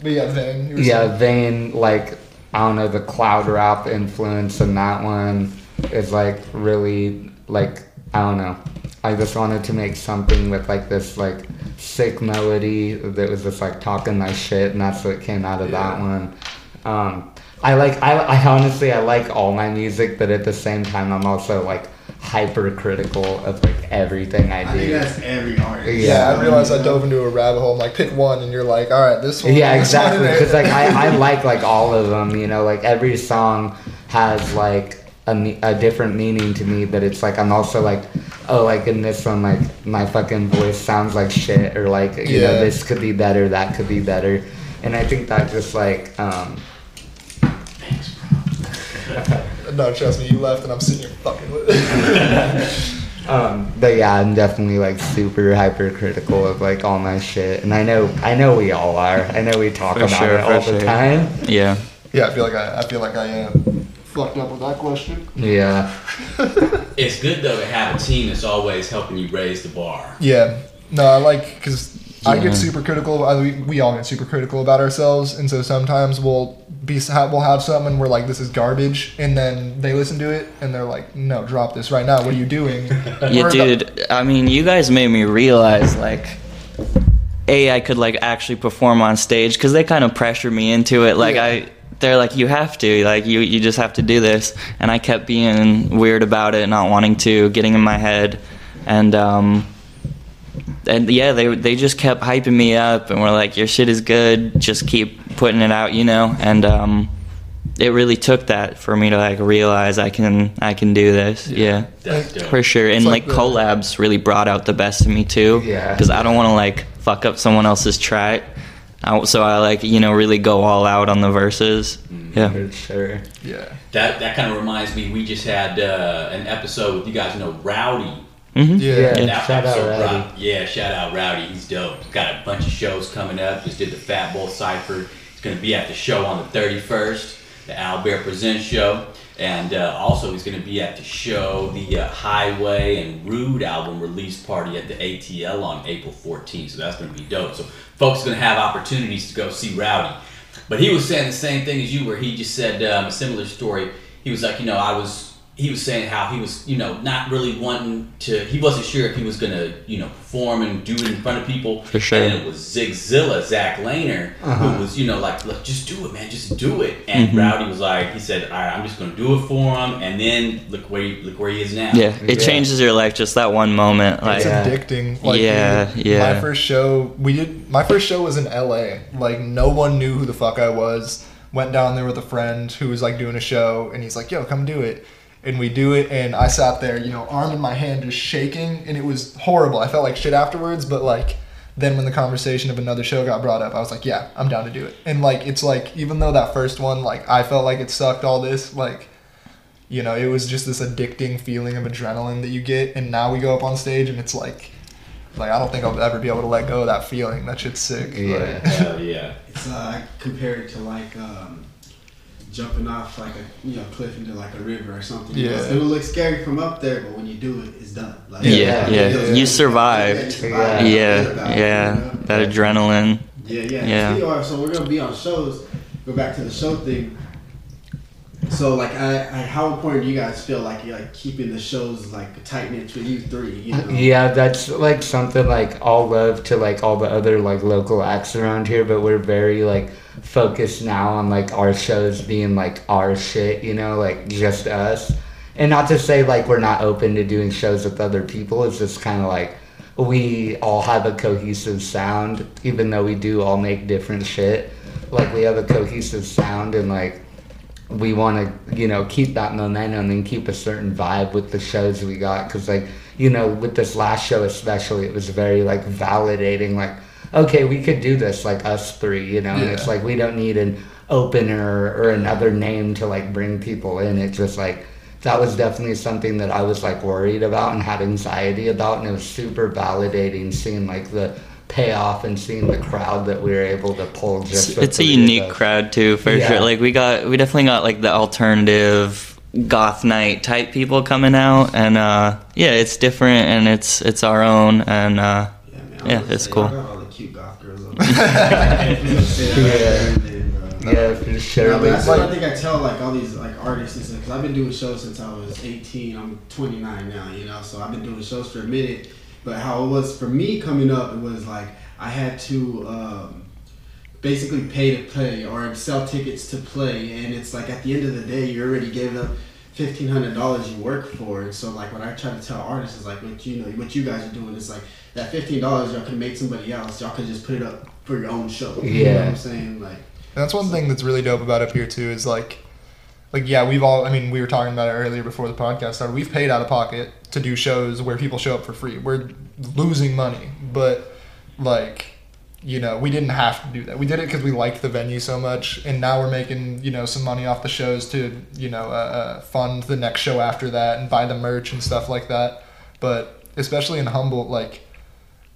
but yeah Vane, you were yeah, saying- Vane like I don't know the cloud rap influence in that one is like really like I don't know. I just wanted to make something with like this like sick melody that was just like talking my shit, and that's what came out of that one. Um, I like I, I honestly I like all my music, but at the same time I'm also like hypercritical of like everything I I think do. that's every artist. yeah, Yeah. I realized I dove into a rabbit hole. I'm like, pick one, and you're like, all right, this one. Yeah, exactly. Because like I, I like like all of them. You know, like every song has like a, a different meaning to me. But it's like I'm also like, oh, like in this one, like my fucking voice sounds like shit, or like you know this could be better, that could be better. And I think that just like um, no, trust me, you left, and I'm sitting here fucking with it. um, but yeah, I'm definitely like super hypercritical of like all my shit, and I know I know we all are. I know we talk about sure, it all the sure. time. Yeah. yeah, I feel like I, I feel like I am fucked up with that question. Yeah. It's good though to have a team that's always helping you raise the bar. Yeah, No, I like because I get super critical. I, we, we all get super critical about ourselves, and so sometimes we'll be we'll have something and we're like, "This is garbage," and then they listen to it and they're like, "No, drop this right now. What are you doing?" Yeah, We're the- dude. I mean, you guys made me realize like, a I could like actually perform on stage because they kind of pressured me into it. Like Yeah. I, they're like, you have to, like you you just have to do this, and I kept being weird about it, not wanting to, getting in my head, and um. And yeah, they they just kept hyping me up, and were like, "Your shit is good. Just keep putting it out," you know. And um, it really took that for me to like realize I can I can do this. Yeah. That's dope. For sure, and It's like, like the- collabs really brought out the best in me too. Yeah. Because I don't want to like fuck up someone else's track, I, so I like you know really go all out on the verses. Yeah. For sure. yeah. That that kind of reminds me. We just had uh, an episode with you guys know Rowdy. Hmm Yeah. Yeah. And that shout out episode Rowdy. dropped- Yeah, shout out Rowdy. He's dope. He's got a bunch of shows coming up. Just did the Fat Bowl Cipher. He's going to be at the show on the 31st, the Albert Presents show. And uh, also, he's going to be at the show, the uh, Highway and Rude album release party at the ATL on April 14th. So that's going to be dope. So folks are going to have opportunities to go see Rowdy. But he was saying the same thing as you, where he just said um, a similar story. He was like, you know, I was. He was saying how he was, you know, not really wanting to. He wasn't sure if he was gonna, you know, perform and do it in front of people. For sure. And it was Zigzilla, Zach Laner, Uh-huh. who was, you know, like, look, just do it, man, just do it. And Mm-hmm. Rowdy was like, he said, all right, I'm just gonna do it for him. And then look where he, look where he is now. Yeah, it Yeah. changes your life just that one moment. Like, It's addicting. Like, Yeah, dude, yeah. My first show, we did. My first show was in L.A. Like no one knew who the fuck I was. Went down there with a friend who was like doing a show, and he's like, "Yo, come do it." And we do it, and I sat there, you know, arm in my hand, just shaking, and it was horrible. I felt like shit afterwards, but like. Then when the conversation of another show got brought up, I was like, "Yeah, I'm down to do it." And like, it's like even though that first one, like, I felt like it sucked. All this, like, you know, it was just this addicting feeling of adrenaline that you get. And now we go up on stage, and it's like, like I don't think I'll ever be able to let go of that feeling. That shit's sick. Yeah. Like, Hell yeah. It's uh, I compare it to like um, jumping off like a you know cliff into like a river or something. Yeah. It will look scary from up there, but when you do it, it's done. Like, Yeah, yeah. it's- You survived. Yeah, you survived. Yeah. yeah, it, you know? that adrenaline. Yeah, yeah. Yeah. Speaking of- so we're gonna be on shows. Go back to the show thing. So like, I, I how important do you guys feel like you're like keeping the shows like tight knit with you three? You know? Yeah, that's like something like all love to like all the other like local acts around here, but we're very like focused now on like our shows being like our shit, you know, like just us. And not to say like we're not open to doing shows with other people, it's just kind of like we all have a cohesive sound, even though we do all make different shit. Like we have a cohesive sound and like we want to you know keep that momentum and keep a certain vibe with the shows we got because like you know with this last show especially it was very like validating like okay we could do this like us three you know? And it's like we don't need an opener or another name to like bring people in. It's just like that was definitely something that i was like worried about and had anxiety about. And it was super validating seeing like the payoff and seeing the crowd that we were able to pull just It's, it's a the of unique crowd too, for Yeah. sure. Like we got, we definitely got like the alternative goth night type people coming out, and uh, yeah, it's different and it's it's our own, and uh, Yeah, man, Yeah, I'm gonna it's say, cool. Yeah. yeah for sure Yeah, that's what I think I tell like all these like artists because I've been doing shows since I was 18. I'm 29 now, you know, so I've been doing shows for a minute. But how it was for me coming up, it was like I had to um, basically pay to play or sell tickets to play, and it's like at the end of the day, you already gave up fifteen hundred dollars you work for, and so like what I try to tell artists is like what you know what you guys are doing is like that fifteen dollars y'all can make somebody else, y'all can just put it up for your own show. You know what Yeah. I'm saying like. And that's one thing that's really dope about up here too is like like yeah, we've all I mean, we were talking about it earlier before the podcast started. We've paid out of pocket to do shows where people show up for free. We're losing money, but like you know, we didn't have to do that. We did it because we liked the venue so much, and now we're making you know some money off the shows to you know uh, uh, fund the next show after that and buy the merch and stuff like that. But especially in Humboldt, like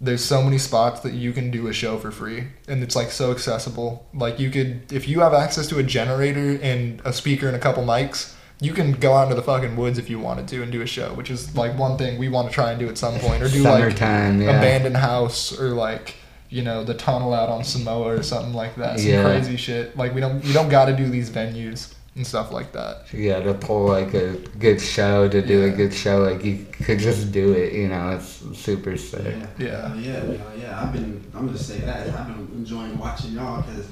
there's so many spots that you can do a show for free and it's like so accessible like you could if you have access to a generator and a speaker and a couple mics you can go out into the fucking woods if you wanted to and do a show, which is like one thing we want to try and do at some point, or do like Summertime, yeah. abandoned house or like you know the tunnel out on Samoa or something like that. Some Yeah. crazy shit. Like we don't you don't got to do these venues and stuff like that. Yeah, to pull like a good show, to do a good show, like you could just do it, you know, it's super sick. Yeah, Yeah. Uh, yeah, yeah. I've been. I'm gonna say that I've been enjoying watching y'all because,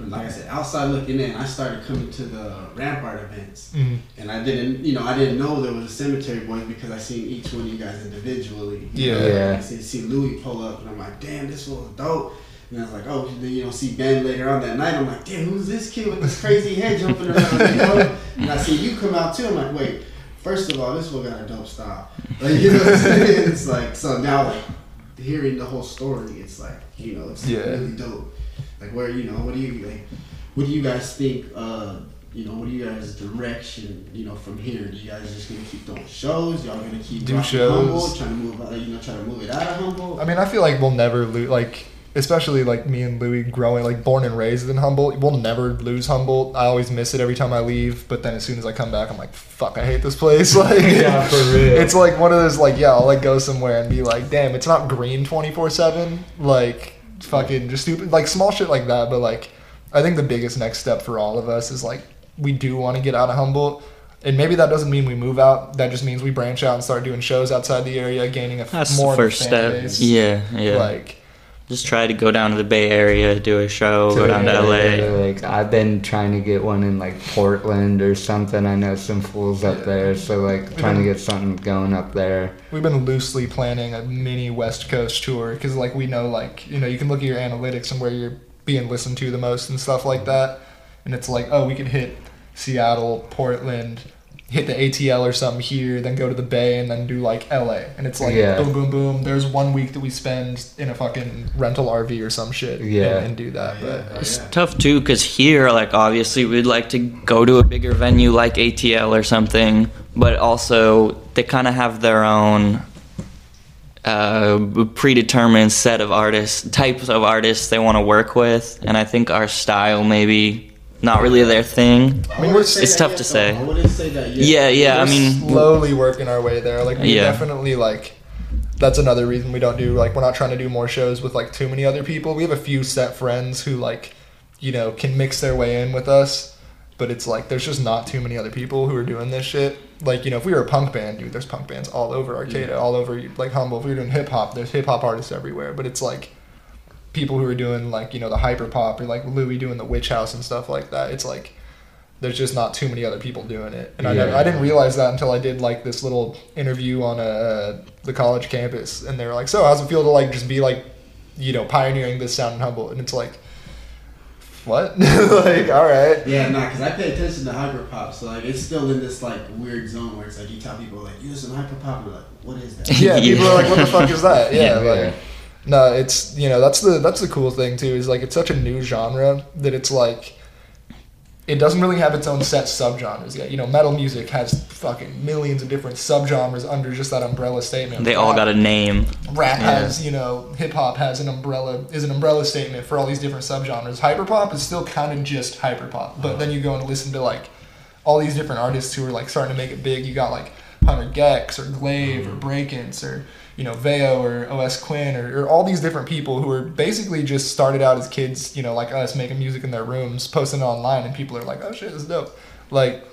like I said, outside looking in, I started coming to the Rampart events, Mhm. and I didn't, you know, I didn't know there was a Cemetery Boys because I seen each one of you guys individually. You Yeah. know, Yeah. I see, see Louis pull up, and I'm like, damn, this was dope. And I was like, oh, then you don't see Ben later on that night. I'm like, damn, who's this kid with this crazy head jumping around? You know? And I see you come out too. I'm like, wait, first of all, this one got a dope style. Like, you know what I'm saying? It's like, so now, like, hearing the whole story, it's like, you know, it's Yeah. really dope. Like, where, you know, what do you, like, what do you guys think, uh, you know, what do you guys' direction, you know, from here? Do you guys just gonna keep doing shows? Y'all gonna keep Do shows. Humboldt, trying to move, out, you know, trying to move it out of Humboldt? I mean, I feel like we'll never lose. Like, especially like me and Louis growing, like born and raised in Humboldt, we'll never lose Humboldt. I always miss it every time I leave, but then as soon as I come back, I'm like, fuck, I hate this place. Like, Yeah, for real. It's like one of those like, yeah, I'll like go somewhere and be like, damn, it's not green 24 seven. Like, fucking just stupid, like small shit like that. But like, I think the biggest next step for all of us is like, we do want to get out of Humboldt. And maybe that doesn't mean we move out. That just means we branch out and start doing shows outside the area, gaining a f- That's more the of a first fan step. base. Yeah, yeah. Like, Just try to go down to the Bay Area, do a show, go down to Yeah, LA. Like I've been trying to get one in like Portland or something. I know some fools up there, so like trying to get something going up there. we've been loosely planning a mini West Coast tour because, like, we know, like, you know, you can look at your analytics and where you're being listened to the most and stuff like that. And it's like, oh, we could hit Seattle, Portland, hit the ATL or something here, then go to the Bay and then do like LA. And it's like, Yeah. boom, boom, boom. There's one week that we spend in a fucking rental RV or some shit. Yeah. And, and do that. Yeah, But It's yeah. tough too, because here, like, obviously, we'd like to go to a bigger venue like ATL or something, but also they kind of have their own uh, predetermined set of artists, types of artists they want to work with, and I think our style maybe not really their thing. I mean, we're- it's tough to say. I wouldn't say. Yeah, yeah. I We're mean, slowly working our way there. Like we Yeah. definitely like that's another reason we don't do like we're not trying to do more shows with like too many other people. We have a few set friends who like you know can mix their way in with us, but it's like there's just not too many other people who are doing this shit. Like you know if we were a punk band, dude, there's punk bands all over Arcata, mm. all over like Humboldt. If we were doing hip hop, there's hip hop artists everywhere. But it's like people who are doing like you know the hyper pop or like Louis doing the witch house and stuff like that. It's like there's just not too many other people doing it, and I, never, Yeah. I didn't realize that until I did like this little interview on uh, the college campus, and they were like, "So how's it feel to like just be like, you know, pioneering this sound in Humboldt?" And it's like, what? like, all right, Yeah, nah, because I pay attention to hyperpop, so like it's still in this like weird zone where it's like you tell people like you listen to hyperpop, and they're like, what is that? yeah, people are like, "What the fuck is that?" Yeah, Yeah. like. No, it's you know that's the that's the cool thing too is like it's such a new genre that it's like it doesn't really have its own set subgenres yet. You know, metal music has fucking millions of different subgenres under just that umbrella statement. they all got a name. rap Yeah. has you know hip hop has an umbrella is an umbrella statement for all these different subgenres. Hyperpop is still kind of just hyperpop, but then you go and listen to like all these different artists who are like starting to make it big. You got like Hunter Gex or Glaive or mm-hmm. brakence or you know Veo or OS Quinn or, or all these different people who are basically just started out as kids, you know, like us making music in their rooms, posting it online, and people are like, oh shit, this is dope. Like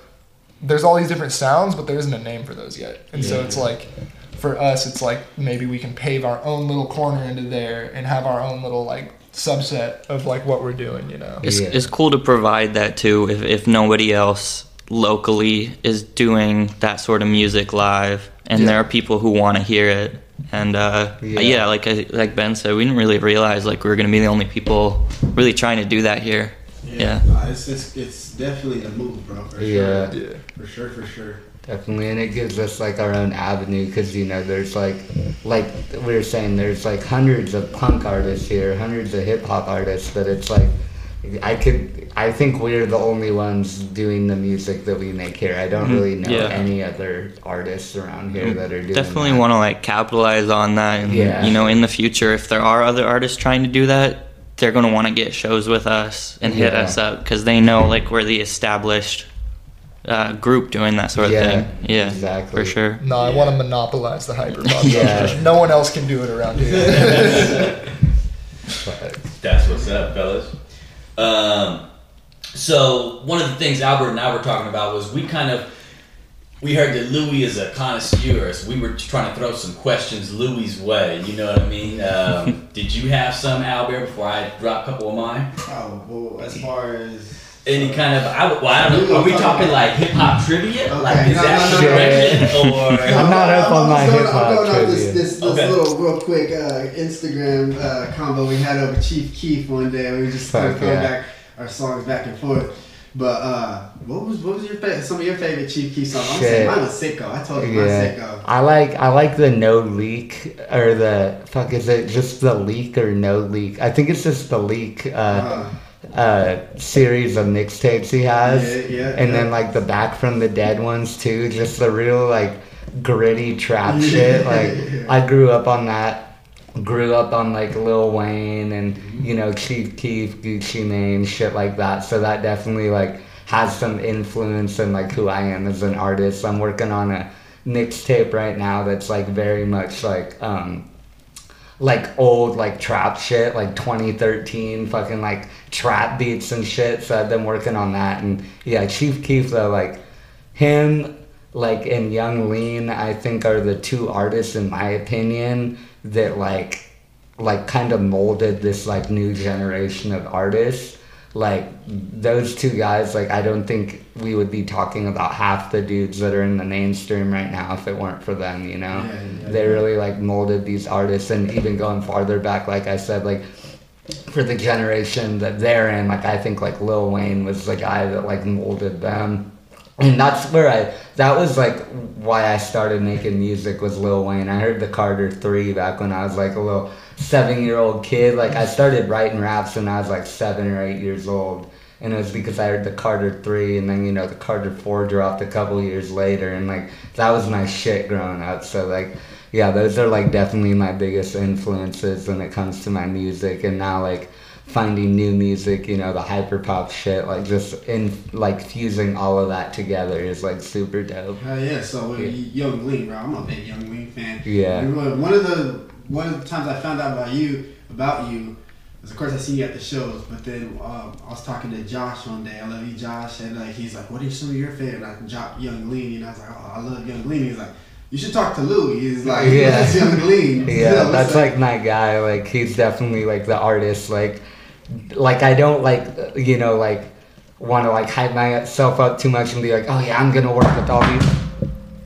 there's all these different sounds, but there isn't a name for those yet. And so it's like, for us, it's like maybe we can pave our own little corner into there and have our own little like subset of like what we're doing, you know? It's, Yeah. it's cool to provide that too if, if nobody else locally is doing that sort of music live and Yeah. there are people who want to hear it and uh, Yeah. yeah. like I, like Ben said we didn't really realize like we were gonna be the only people really trying to do that here yeah, Nah, it's, it's it's definitely the move, bro. For Yeah. sure. Yeah. For sure, for sure. Definitely, and it gives us like our own avenue because you know there's like, like we were saying, there's like hundreds of punk artists here, hundreds of hip hop artists, but it's like, I could, I think we're the only ones doing the music that we make here. I don't Mhm. really know Yeah. any other artists around here that are doing. definitely that. want to like capitalize on that and Yeah. you know in the future if there are other artists trying to do that they're going to want to get shows with us and hit Yeah. us up because they know like we're the established uh, group doing that sort of Yeah, thing. Yeah, exactly. for sure. No, I Yeah. want to monopolize the hyper pop. Yeah. No one else can do it around here. But, That's what's up, fellas. Um, so one of the things Albert and I were talking about was we kind of we heard that Louis is a connoisseur, so we were trying to throw some questions Louis' way. You know what I mean? Um, did you have some, Albert, before I drop a couple of mine? Oh, well, as far as Any kind of, I, well, I don't know. Are we talking like hip hop trivia? Okay, Like, is no, that no, the no, direction? Or I'm not up on my hip-hop I'm going off this, trivia. this, this Okay. little real quick uh, Instagram uh, combo we had over Chief Keef one day. We were just kind of Fuck throwing yeah. back our songs back and forth. But uh, what was what was your favorite? Some of your favorite Chief Keef songs? I'm Shit. saying mine was Sicko. I told you mine yeah, Sicko. I like I like the no leak or the fuck is it just the Leek or no leak? I think it's just the Leek. Uh, Uh, uh, series of mixtapes he has, Yeah, yeah, and yeah. then like the Back from the Dead ones too. Just the real like gritty trap shit. Like. I grew up on that. Grew up on like Lil Wayne and Mm-hmm. you know Chief Keef, Gucci Mane, shit like that. So that definitely like has some influence in like who I am as an artist. I'm working on a mixtape right now that's like very much like um like old like trap shit like 2013 fucking like trap beats and shit. So i've been working on that. And yeah chief keef though like him like and yung lean i think are the two artists in my opinion that like like kind of molded this like new generation of artists like those two guys like i don't think we would be talking about half the dudes that are in the mainstream right now if it weren't for them you know? Yeah, yeah, they yeah. really like molded these artists and even going farther back like i said like for the generation that they're in like i think like lil wayne was the guy that like molded them. And that's where i that was like why i started making music was lil wayne. I heard the carter 3 back when i was like a little seven year old kid like i started writing raps when i was like seven or eight years old and it was because I heard the Carter three, and then you know the Carter four dropped a couple years later, and like that was my shit growing up. So like, yeah, those are like definitely my biggest influences when it comes to my music, and now like finding new music, you know, the hyper pop shit, like just in like fusing all of that together is like super dope. Hell yeah! So uh. Yung Lean, bro. I'm a big Yung Lean fan. Yeah. One one of the one of the times I found out about you about you was of course I seen you at the shows, but then um, I was talking to Josh one day. I love you, Josh, and like he's like, "What are some of your favorite?" Dropped Yung Lean, and I was like, "Oh, I love Yung Lean." He's like, "You should talk to Louis." He's like, Yeah. "That's Yung Lean." Yeah, You know, that's it's like my guy. Like he's definitely like the artist. Like, like I don't like you know like want to like hype myself up too much and be like, oh yeah, I'm gonna work with all these.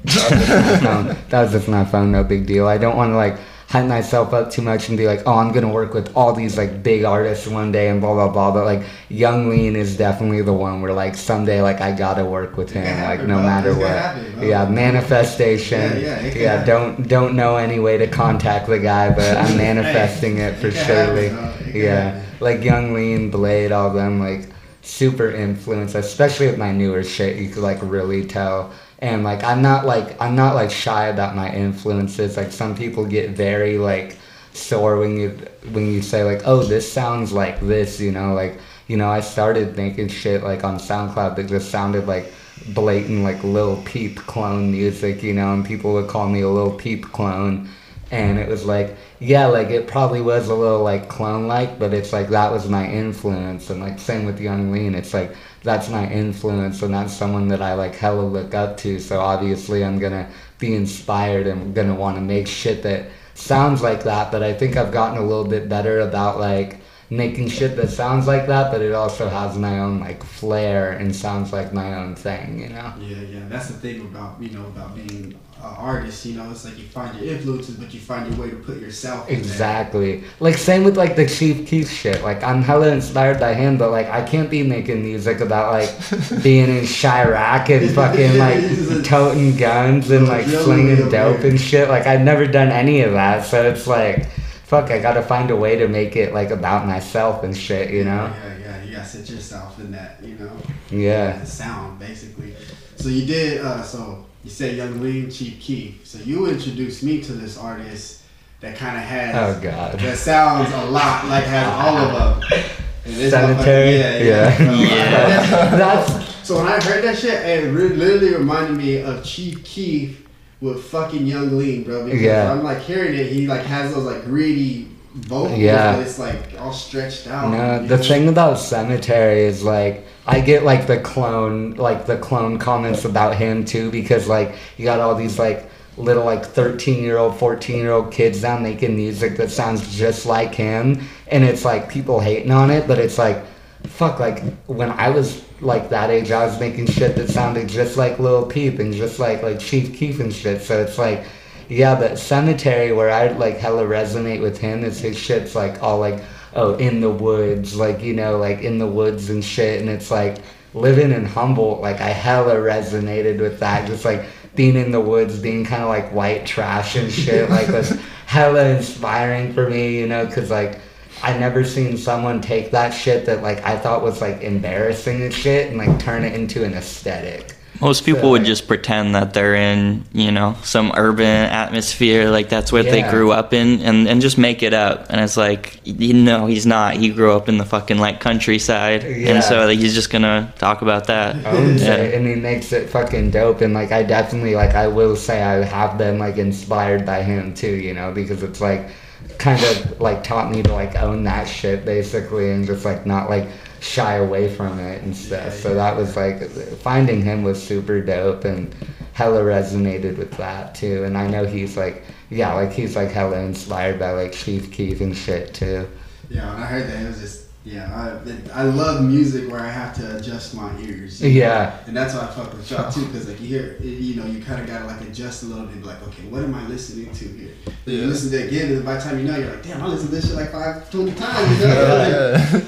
That was just my phone. That was just my phone. No big deal. I don't want to like hype myself up too much and be like, oh, I'm gonna work with all these like big artists one day and blah blah blah. But like Yung Lean is definitely the one where like someday like I gotta work with him. like no bro. matter It's what. happen, yeah, manifestation. Yeah, yeah, yeah. Don't don't know any way to contact the guy, but I'm manifesting it for it can happen, surely. bro. It can Yeah, happen. like Yung Lean, Bladee, all them like super influence, especially with my newer shit. You could like really tell. And like I'm not like I'm not like shy about my influences. Like some people get very like sore when you when you say like, oh, this sounds like this. You know, like you know, I started making shit like on SoundCloud that just sounded like blatant like Lil Peep clone music. You know, and people would call me a Lil Peep clone. And it was like, yeah, like it probably was a little like clone like, but it's like that was my influence. And like same with Yung Lean, it's like that's my influence and that's someone that I like hella look up to. So obviously I'm gonna be inspired and gonna wanna make shit that sounds like that. But I think I've gotten a little bit better about like making shit that sounds like that, but it also has my own like flair and sounds like my own thing, you know? Yeah, yeah, that's the thing about you know about being an artist. You know, it's like you find your influences, but you find your way to put yourself. in there. Exactly. Like same with like the Chief Keef shit. Like I'm hella inspired by him, but like I can't be making music about like being in Chiraq and fucking like toting guns and like Yeah, slinging dope and shit. Like I've never done any of that, so it's like, fuck, I gotta find a way to make it like about myself and shit, you know? Yeah, yeah, you gotta set yourself in that. You know. Yeah. The sound basically. So you did. Uh, so you said Yung Lean, Chief Keef. So you introduced me to this artist that kind of has. Oh god. That sounds a lot like has all of them. And this Yeah, Yeah. yeah. Yeah. That's So when I heard that shit, it re- literally reminded me of Chief Keef with fucking Yung Lean, bro. Because Yeah. I'm like hearing it, he like has those like gritty vocals, Yeah. it's like all stretched out. No, the know? thing about Sematary is like I get like the clone like the clone comments about him too because like you got all these like little like 13 year old 14 year old kids now making music that sounds just like him and it's like people hating on it but it's like fuck like when I was like that age I was making shit that sounded just like Lil Peep and just like like Chief Keef and shit so it's like yeah, but Sematary, where I like hella resonate with him, is his shit's like all like, oh, in the woods, like you know, like in the woods and shit, and it's like living in Humboldt, like I hella resonated with that, just like being in the woods, being kind of like white trash and shit, like was hella inspiring for me, you know, because like I never seen someone take that shit that like I thought was like embarrassing and shit, and like turn it into an aesthetic. Most people So, would just pretend that they're in, you know, some urban atmosphere, like that's what they grew up in, and, and just make it up. And it's like, you know, he's not. He grew up in the fucking like countryside, Yeah. and so like, he's just gonna talk about that. owns Yeah. it and he makes it fucking dope and like I definitely like I will say I have been like inspired by him too, you know, because it's like kind of like taught me to like own that shit basically and just like not like shy away from it and stuff. So that was like finding him was super dope and hella resonated with that too. And I know he's like yeah, like he's like hella inspired by like Chief Keef and shit too. Yeah, when I heard that, it was just yeah. I, I love music where I have to adjust my ears. Yeah. And that's why I fuck with y'all too, because like you hear, you know, you kind of gotta like adjust a little bit, be like, okay, what am I listening to here? Then You listen to it again, and by the time you know, you're like, damn, I listened to this shit like five, twenty times. You know? yeah.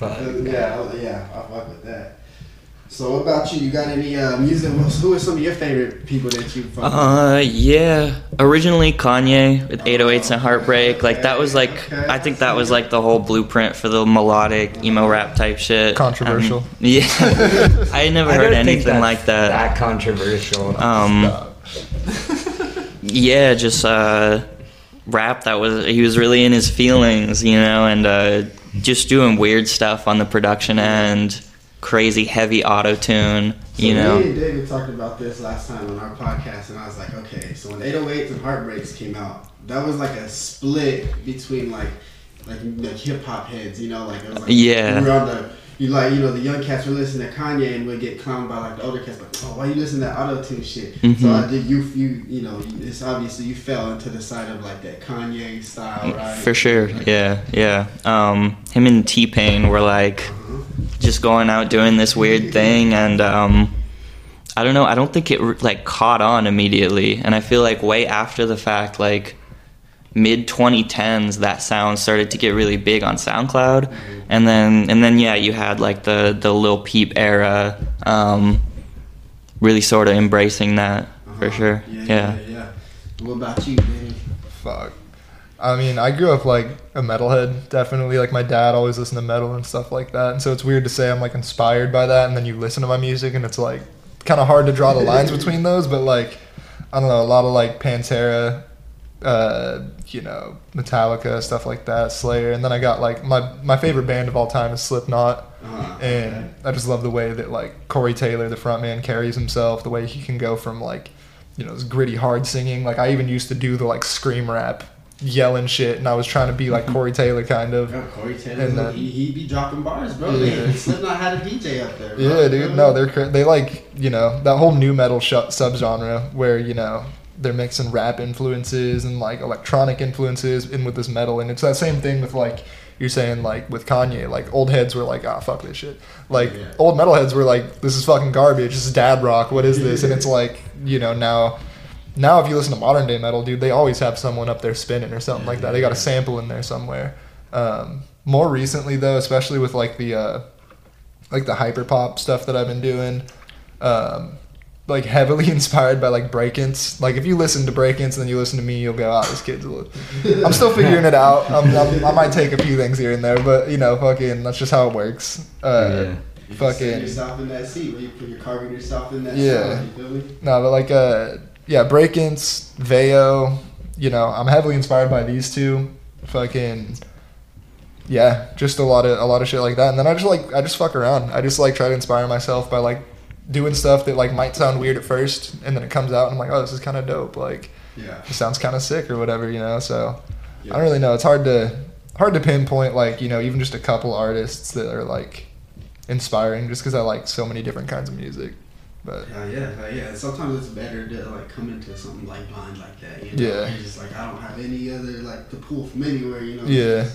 But, Uh, yeah, I- yeah, I fuck with that. So what about you? You got any uh, music? Who are some of your favorite people that you fuck? Uh, yeah. Originally Kanye with 808s and Heartbreak. Like that was like Okay. I think that was like the whole blueprint for the melodic emo rap type shit. Controversial. Um, yeah. I never I heard anything like that. That controversial. Um, yeah, just uh, rap that was he was really in his feelings, you know, and uh, just doing weird stuff on the production end, crazy heavy auto tune, you so know. Me and David talked about this last time on our podcast, and I was like, okay, so when 808s and Heartbreaks came out, that was like a split between like like like hip hop heads, you know, like it was like Yeah. we were on the you like you know the young cats were listening to Kanye and would get clowned by like the older cats like oh why you listen to that auto tune shit. So Mhm. I did you you you know it's obviously you fell into the side of like that Kanye style, right? For sure, Like, yeah, yeah. Um, him and T Pain were like uh-huh. just going out doing this weird thing, and um, I don't know. I don't think it like caught on immediately, and I feel like way after the fact, like mid 2010s, that sound started to get really big on SoundCloud, and then and then yeah, you had like the the Lil Peep era, um, really sort of embracing that for Uh-huh. sure. Yeah, yeah. yeah, yeah. What about you, Danny? Fuck. I mean, I grew up like a metalhead, definitely. Like my dad always listened to metal and stuff like that, and so it's weird to say I'm like inspired by that, and then you listen to my music, and it's like kind of hard to draw the lines between those. But like, I don't know, a lot of like Pantera, uh, you know, Metallica, stuff like that, Slayer, and then I got like my my favorite band of all time is Slipknot. Uh, And I just love the way that like Corey Taylor, the frontman, carries himself. The way he can go from like, you know, this gritty hard singing. Like I even used to do the like scream rap, yelling shit, and I was trying to be like Corey Taylor kind of. Yeah, Corey Taylor, And then- he, he be dropping bars, bro. Yeah. Yeah. Slipknot had a DJ up there. Bro. Yeah, dude. No, they're they like you know that whole new metal sh- subgenre where you know they're mixing rap influences and like electronic influences in with this metal, and it's that same thing with like you're saying like with Kanye, like old heads were like ah fuck this shit, like Yeah. old metalheads were like this is fucking garbage, this is dad rock, what is this? And it's like you know now. Now, if you listen to modern day metal, dude, they always have someone up there spinning or something like that. They got a sample in there somewhere. Um, more recently, though, especially with like the uh, like the hyper pop stuff that I've been doing, um, like heavily inspired by like brakence. Like if you listen to brakence and then you listen to me, you'll go, "Ah, this kid's a little." I'm still figuring it out. I'm, I'm, I might take a few things here and there, but you know, fucking, that's just how it works. Uh, You fucking- set yourself in that seat where you put your carving yourself in that Yeah. sound, you? No, but like uh yeah, brakence, Veo, you know, I'm heavily inspired by these two. Fucking yeah, just a lot of a lot of shit like that. And then I just like I just fuck around. I just like try to inspire myself by like doing stuff that like might sound weird at first, and then it comes out and I'm like, oh, this is kind of dope. Like Yeah. it sounds kind of sick or whatever, you know. So Yeah. I don't really know. It's hard to hard to pinpoint like you know even just a couple artists that are like inspiring just because I like so many different kinds of music. But Uh, yeah, uh, yeah. Sometimes it's better to like come into something like blind like that. You know? Yeah. You're just like I don't have any other like to pull from anywhere. You know. Yeah.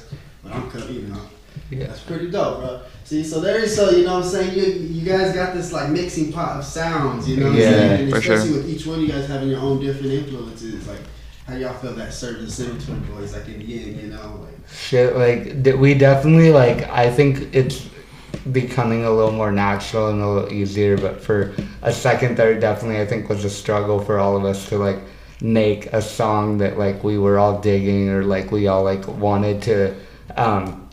But I'm you know. Yeah. That's pretty dope, bro. See, so there is so you know what I'm saying. You you guys got this like mixing pot of sounds. You know. What Yeah, I'm saying? And for sure. especially with each one, you guys having your own different influences. Like, how y'all feel that serves the Cemetery Boys like in the end? You know, like. shit like we definitely like i think it's becoming a little more natural and a little easier but for a second there definitely i think was a struggle for all of us to like make a song that like we were all digging or like we all like wanted to um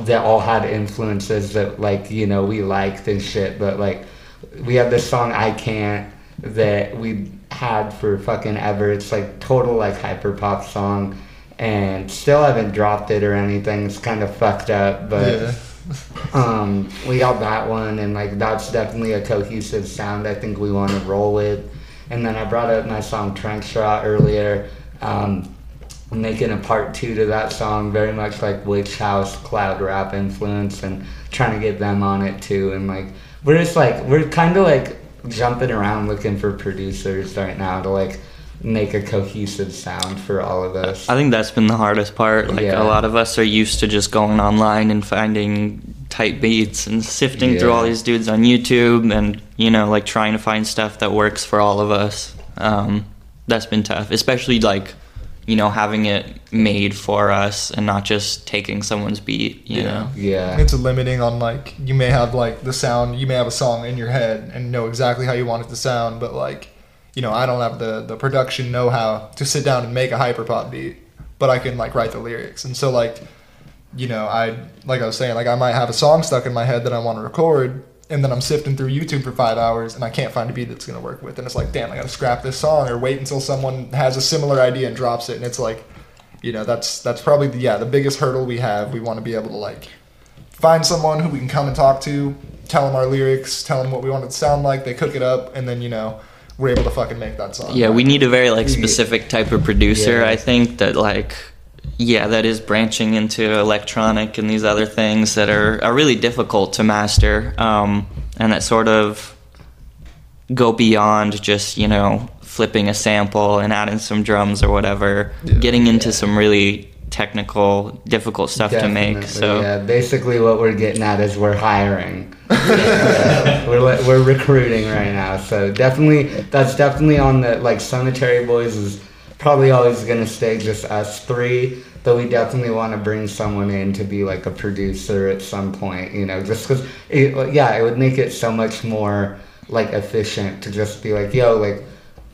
that all had influences that like you know we liked and shit but like we have this song i can't that we had for fucking ever it's like total like hyper pop song and still haven't dropped it or anything it's kind of fucked up but yeah, um, we got that one, and like that's definitely a cohesive sound. I think we want to roll with. And then I brought up my song Trench Shot earlier. Um, making a part two to that song, very much like Witch House cloud rap influence, and trying to get them on it too. And like we're just like we're kind of like jumping around looking for producers right now to like make a cohesive sound for all of us. I think that's been the hardest part. Like Yeah. a lot of us are used to just going online and finding tight beats and sifting through all these dudes on YouTube and you know like trying to find stuff that works for all of us. Um, that's been tough, especially like you know having it made for us and not just taking someone's beat. You Yeah. know. yeah. it's limiting on like you may have like the sound. You may have a song in your head and know exactly how you want it to sound, but like you know I don't have the the production know how to sit down and make a hyperpop beat, but I can like write the lyrics. And so like you know I like I was saying like I might have a song stuck in my head that I want to record. And then I'm sifting through YouTube for five hours, and I can't find a beat that's gonna work with. And it's like, damn, I gotta scrap this song, or wait until someone has a similar idea and drops it. And it's like, you know, that's that's probably the, yeah the biggest hurdle we have. We want to be able to like find someone who we can come and talk to, tell them our lyrics, tell them what we want it to sound like. They cook it up, and then you know we're able to fucking make that song. Yeah, we need a very like specific type of producer. Yeah. I think that like yeah, that is branching into electronic and these other things that are are really difficult to master, um, and that sort of go beyond just you know flipping a sample and adding some drums or whatever. Yeah. Getting into some really technical, difficult stuff to make. So yeah, basically what we're getting at is we're hiring. Yeah, we're we're recruiting right now, so definitely that's definitely on the like Cemetery Boys is probably always gonna stay just us three, but we definitely want to bring someone in to be like a producer at some point, you know, just because yeah it would make it so much more like efficient to just be like yo like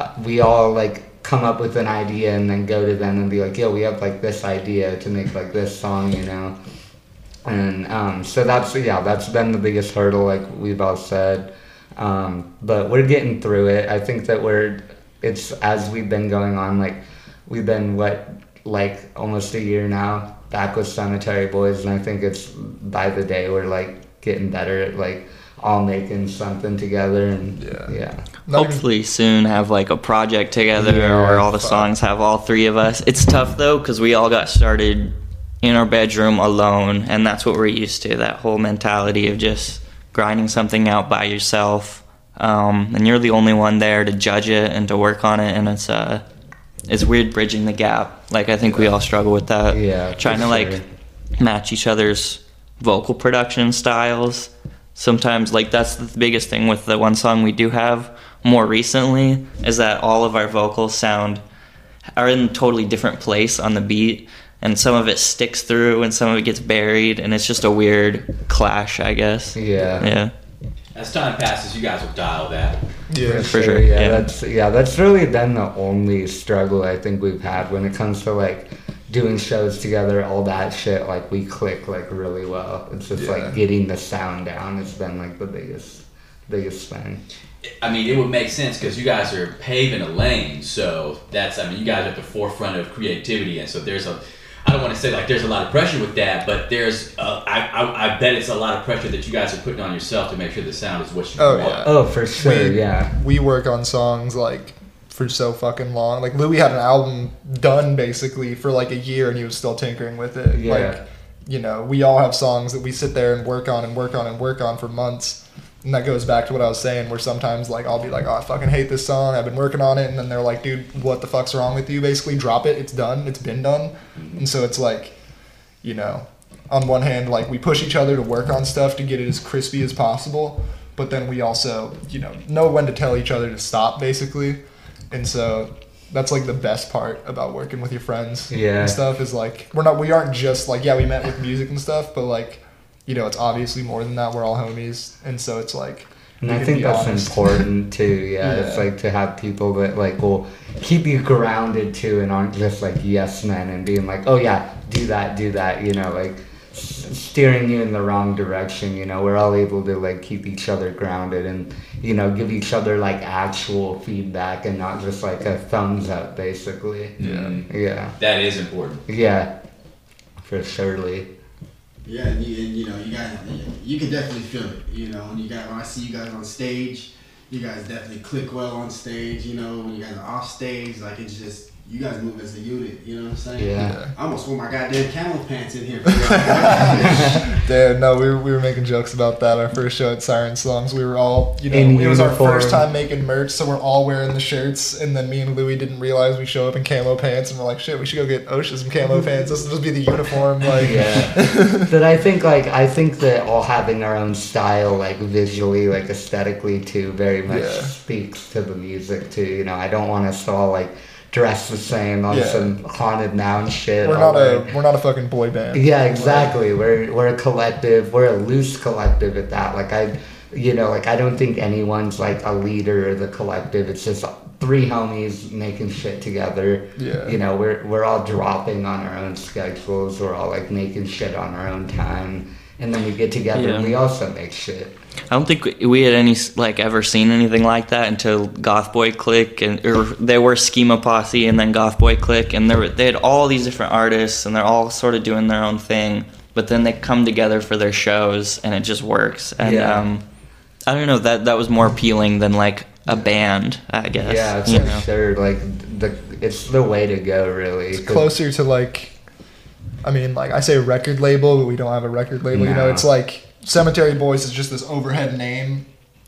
uh, we all like come up with an idea and then go to them and be like, yo, we have like this idea to make like this song, you know. And um, so that's yeah, that's been the biggest hurdle, like we've all said. Um, but we're getting through it. I think that we're it's as we've been going on, like we've been what like almost a year now back with Cemetery Boys, and I think it's by the day we're like getting better at like all making something together and Yeah. yeah. Not even- hopefully soon have like a project together Yeah, where all the fuck. songs have all three of us. It's tough though because we all got started in our bedroom alone, and that's what we're used to. That whole mentality of just grinding something out by yourself, um, and you're the only one there to judge it and to work on it, and it's uh, it's weird bridging the gap. Like I think we all struggle with that. Yeah, trying to like match each other's vocal production styles. Sometimes, like that's the biggest thing with the one song we do have more recently is that all of our vocals sound are in a totally different place on the beat, and some of it sticks through, and some of it gets buried, and it's just a weird clash, I guess. Yeah. Yeah. As time passes, you guys will dial that. yeah, For sure, Yeah, yeah. that's yeah, that's really been the only struggle I think we've had when it comes to like doing shows together, all that shit, like we click like really well. It's just Yeah. like getting the sound down It's been like the biggest biggest thing. I mean, it would make sense because you guys are paving a lane. So that's, I mean, you guys are at the forefront of creativity, and so there's a, I don't want to say like there's a lot of pressure with that, but there's uh, I, I I bet it's a lot of pressure that you guys are putting on yourself to make sure the sound is what you Oh, want. yeah. Oh, for sure, we, yeah. we work on songs like for so fucking long. Like Louis had an album done basically for like a year and he was still tinkering with it. Yeah. Like, you know, we all have songs that we sit there and work on and work on and work on for months. And that goes back to what I was saying, where sometimes like I'll be like, "Oh, I fucking hate this song. I've been working on it," and then they're like, "Dude, what the fuck's wrong with you?" Basically, drop it. It's done. It's been done. Mm-hmm. And so it's like, you know, on one hand, like we push each other to work on stuff to get it as crispy as possible, but then we also, you know, know when to tell each other to stop, basically. And so that's like the best part about working with your friends Yeah. and stuff is like we're not we aren't just like yeah we met with music and stuff, but like you know it's obviously more than that. We're all homies, and so it's like. And I think that's honest. important too. Yeah, it's like to have people that like will keep you grounded too, and aren't just like yes men and being like, oh yeah, do that, do that. You know, like steering you in the wrong direction. You know, we're all able to like keep each other grounded and you know give each other like actual feedback and not just like a thumbs up, basically. Mhm. Yeah, That is important. yeah, for surely. Yeah, and you, and you know, you guys, you can definitely feel it. You know, when you guys, when I see you guys on stage, you guys definitely click well on stage. You know, when you guys are off stage, like it's just you guys move as a unit. You know what I'm saying? Yeah. I almost wore my goddamn camel pants in here. For. Damn, no, we were, we were making jokes about that. Our first show at Siren Slums, we were all, you know, In it was our first time making merch, so we're all wearing the shirts. And then me and Louie didn't realize we show up in camo pants, and we're like, shit, we should go get OSHA some camo pants. This will just be the uniform. Like, Yeah. but I think like I think that all having our own style, like visually, like aesthetically too, very much Yeah. speaks to the music too. You know, I don't want us to all like dress the same on Yeah. some Haunted Mound shit. we're not a like- we're not a fucking boy band. yeah, exactly. We're we're a collective. We're a loose collective at that. Like I, you know, like I don't think anyone's like a leader of the collective. It's just three homies making shit together. Yeah. You know, we're we're all dropping on our own schedules. We're all like making shit on our own time, and then we get together and we also make shit. I don't think we had any like ever seen anything like that until GothBoiClique and or there were Schema Posse and then GothBoiClique and there were, they had all these different artists and they're all sort of doing their own thing, but then they come together for their shows and it just works. And Yeah. um, I don't know that that was more appealing than like a band, I guess. yeah, you for know? sure. Like the it's the way to go, really. It's 'Cause- closer to like, I mean, like I say record label, but we don't have a record label. You know, it's like Cemetery Boys is just this overhead name,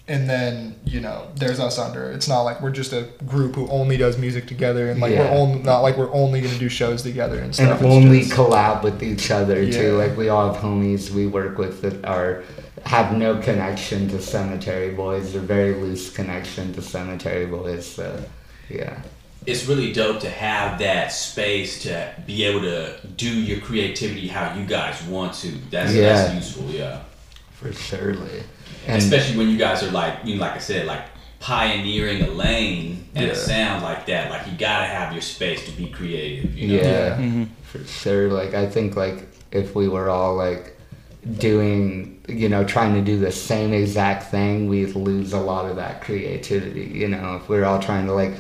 and then you know there's us under. It's not like we're just a group who only does music together, and like Yeah. we're only not like we're only gonna do shows together and stuff. and It's only just- collab with each other too. Like we all have homies we work with that are have no connection to Cemetery Boys or very loose connection to Cemetery Boys. So yeah, It's really dope to have that space to be able to do your creativity how you guys want to. That's, Yeah. that's useful, yeah. For surely. And Especially when you guys are like, you know, like I said, like pioneering a lane and Yeah. a sound like that. Like you gotta have your space to be creative. You know? yeah, Mhm. for sure. Like I think like if we were all like doing you know trying to do the same exact thing we'd lose a lot of that creativity you know if we're all trying to like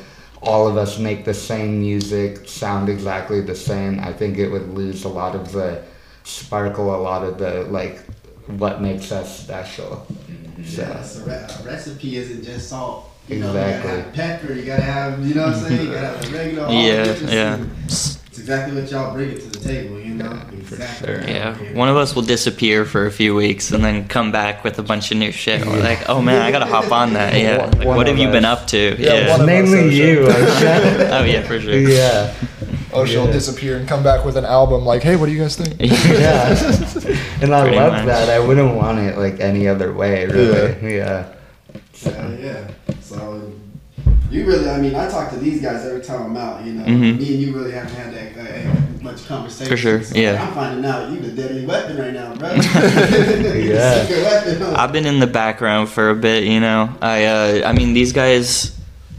all of us make the same music sound exactly the same i think it would lose a lot of the sparkle a lot of the like what makes us special mm-hmm. so Yeah, so re- a recipe isn't just salt. You know, Exactly. you gotta have pepper. You gotta have, you know what I'm saying? You gotta have oregano. all Yeah, yeah. It's exactly what y'all bring it to the table. You know, for exactly. sure. Yeah, one of us will disappear for a few weeks and then come back with a bunch of new shit. We're like, oh man, I gotta hop on that. Yeah, like, what of have you been up to? Yeah, Yeah. mainly you oh yeah, for sure. yeah Oh, she'll Yeah. disappear and come back with an album like, hey, what do you guys think? yeah and i Pretty love much. that i wouldn't want it like any other way really yeah, Yeah, yeah. So you really, I mean, I talk to these guys every time I'm out. You know, Mhm. me and you really haven't had that uh, much conversation. For sure, So yeah. I'm finding out you're the deadly weapon right now, bro. Yeah. Weapon. huh? I've been in the background for a bit, you know. I uh, I mean these guys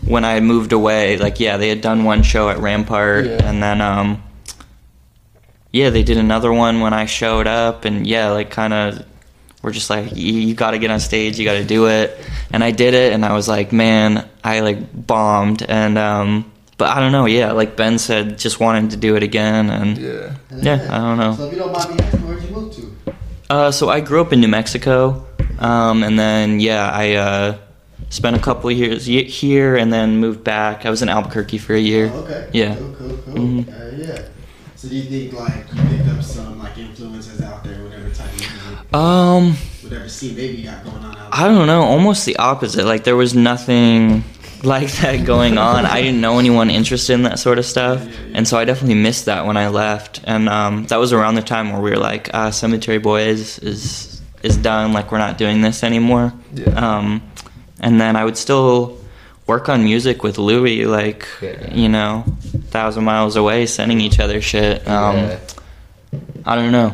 when I moved away, like yeah, they had done one show at Rampart Yeah. and then um yeah, they did another one when I showed up and yeah, like kind of we're just like you, you got to get on stage, you got to do it. And I did it and I was like, man, I like bombed and um but I don't know. Yeah, like Ben said, just wanted to do it again, and Yeah. yeah, I don't know. So if you don't mind me asking, where'd you move to? Uh, so I grew up in New Mexico, um, and then yeah, I uh, spent a couple of years y- here, and then moved back. I was in Albuquerque for a year. Oh, okay. Yeah. Cool, cool, cool. Mhm. Uh, yeah. So do you think like you picked up some like influences out there, whatever type of music, Um, whatever scene maybe you got going on out I don't know. Almost the opposite. Like there was nothing like that going on. I didn't know anyone interested in that sort of stuff, Yeah, yeah. and so I definitely missed that when I left. And um, that was around the time where we were like, ah, Cemetery Boys is is done. Like we're not doing this anymore. Yeah. Um, and then I would still work on music with Louis, like Yeah. you know, thousand miles away, sending each other shit. Um, Yeah. I don't know.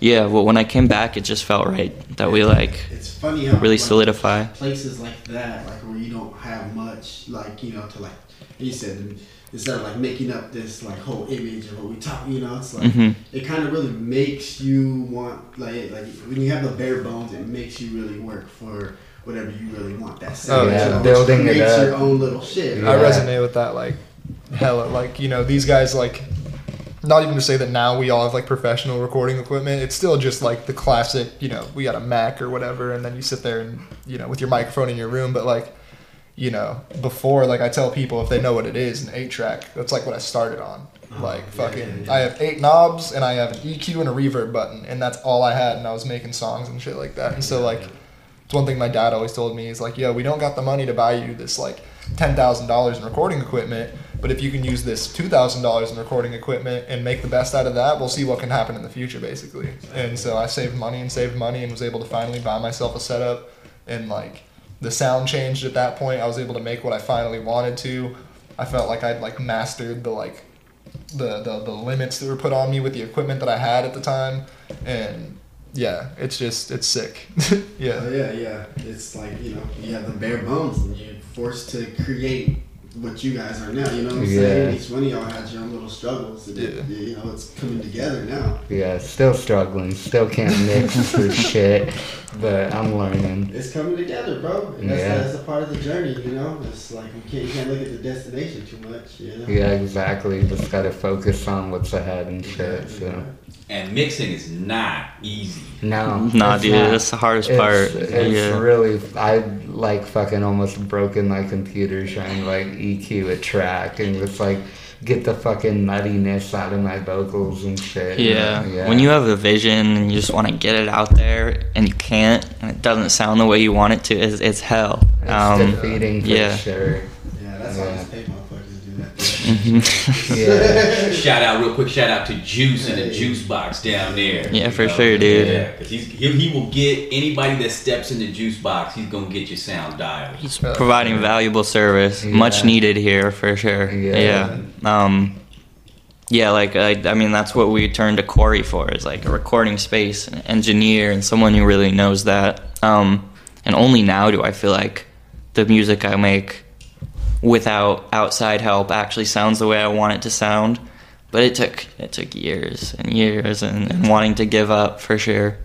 Yeah, well, when I came back, it just felt right that we like It's funny how really like, solidify. places like that, like where you don't have much, like you know, to like you said, instead of like making up this like whole image of what we talk, you know, it's like Mhm. it kind of really makes you want like like when you have the bare bones, it makes you really work for whatever you really want. That sound, oh, yeah, you know, building it creates your own little shit. I resonate with that like hella. Like you know these guys like not even to say that now we all have like professional recording equipment. It's still just like the classic you know we got a mac or whatever and then you sit there and you know with your microphone in your room. But like you know before like i tell people if they know what it is an eight track that's like what i started on. Oh, like yeah, fucking yeah, yeah. i have eight knobs and i have an eq and a reverb button and that's all i had and i was making songs and shit like that. And so like it's one thing my dad always told me. He's like, "Yo, we don't got the money to buy you this like ten thousand dollars in recording equipment, but if you can use this two thousand dollars in recording equipment and make the best out of that, we'll see what can happen in the future, basically." And so I saved money and saved money and was able to finally buy myself a setup, and like the sound changed at that point. I was able to make what I finally wanted to. I felt like I'd like mastered the like the, the the limits that were put on me with the equipment that I had at the time, and yeah, it's just it's sick. yeah. Oh, yeah, yeah. It's like, you know, you have the bare bones and you're forced to create what you guys are now. You know what I'm saying? Yeah. Each one of y'all had your own little struggles. And it, you know, it's coming together now. Yeah, still struggling. Still can't mix for shit, but I'm learning. It's coming together, bro. And that's, Yeah. that's a part of the journey, you know? It's like you can't, you can't look at the destination too much, you know? Yeah, exactly. Just gotta focus on what's ahead and shit. Exactly, So right. And mixing is not easy. no, Nah, dude, not. that's the hardest It's, part. it's yeah. really I like fucking almost broken my computer trying to like EQ a track and just like get the fucking nuttiness out of my vocals and shit. Yeah. yeah. When you have a vision and you just want to get it out there and you can't and it doesn't sound the way you want it to, it's, it's hell. it's Um, defeating for yeah. sure. Yeah, that's why Yeah. These pay motherfuckers do that. mhm. Yeah. Shout out, real quick, shout out to Juice and the juice box down there. Yeah, You for know? sure, dude. Yeah, because he's he, he will get anybody that steps in the juice box. He's gonna get your sound dialed. He's providing valuable service, Yeah. much needed here for sure. Yeah. Yeah. Um, yeah, like I, I mean, that's what we turned to Corey for is like a recording space, an engineer, and someone who really knows that. Um, and only now do I feel like the music I make without outside help actually sounds the way I want it to sound. But it took it took years and years and, and wanting to give up for sure.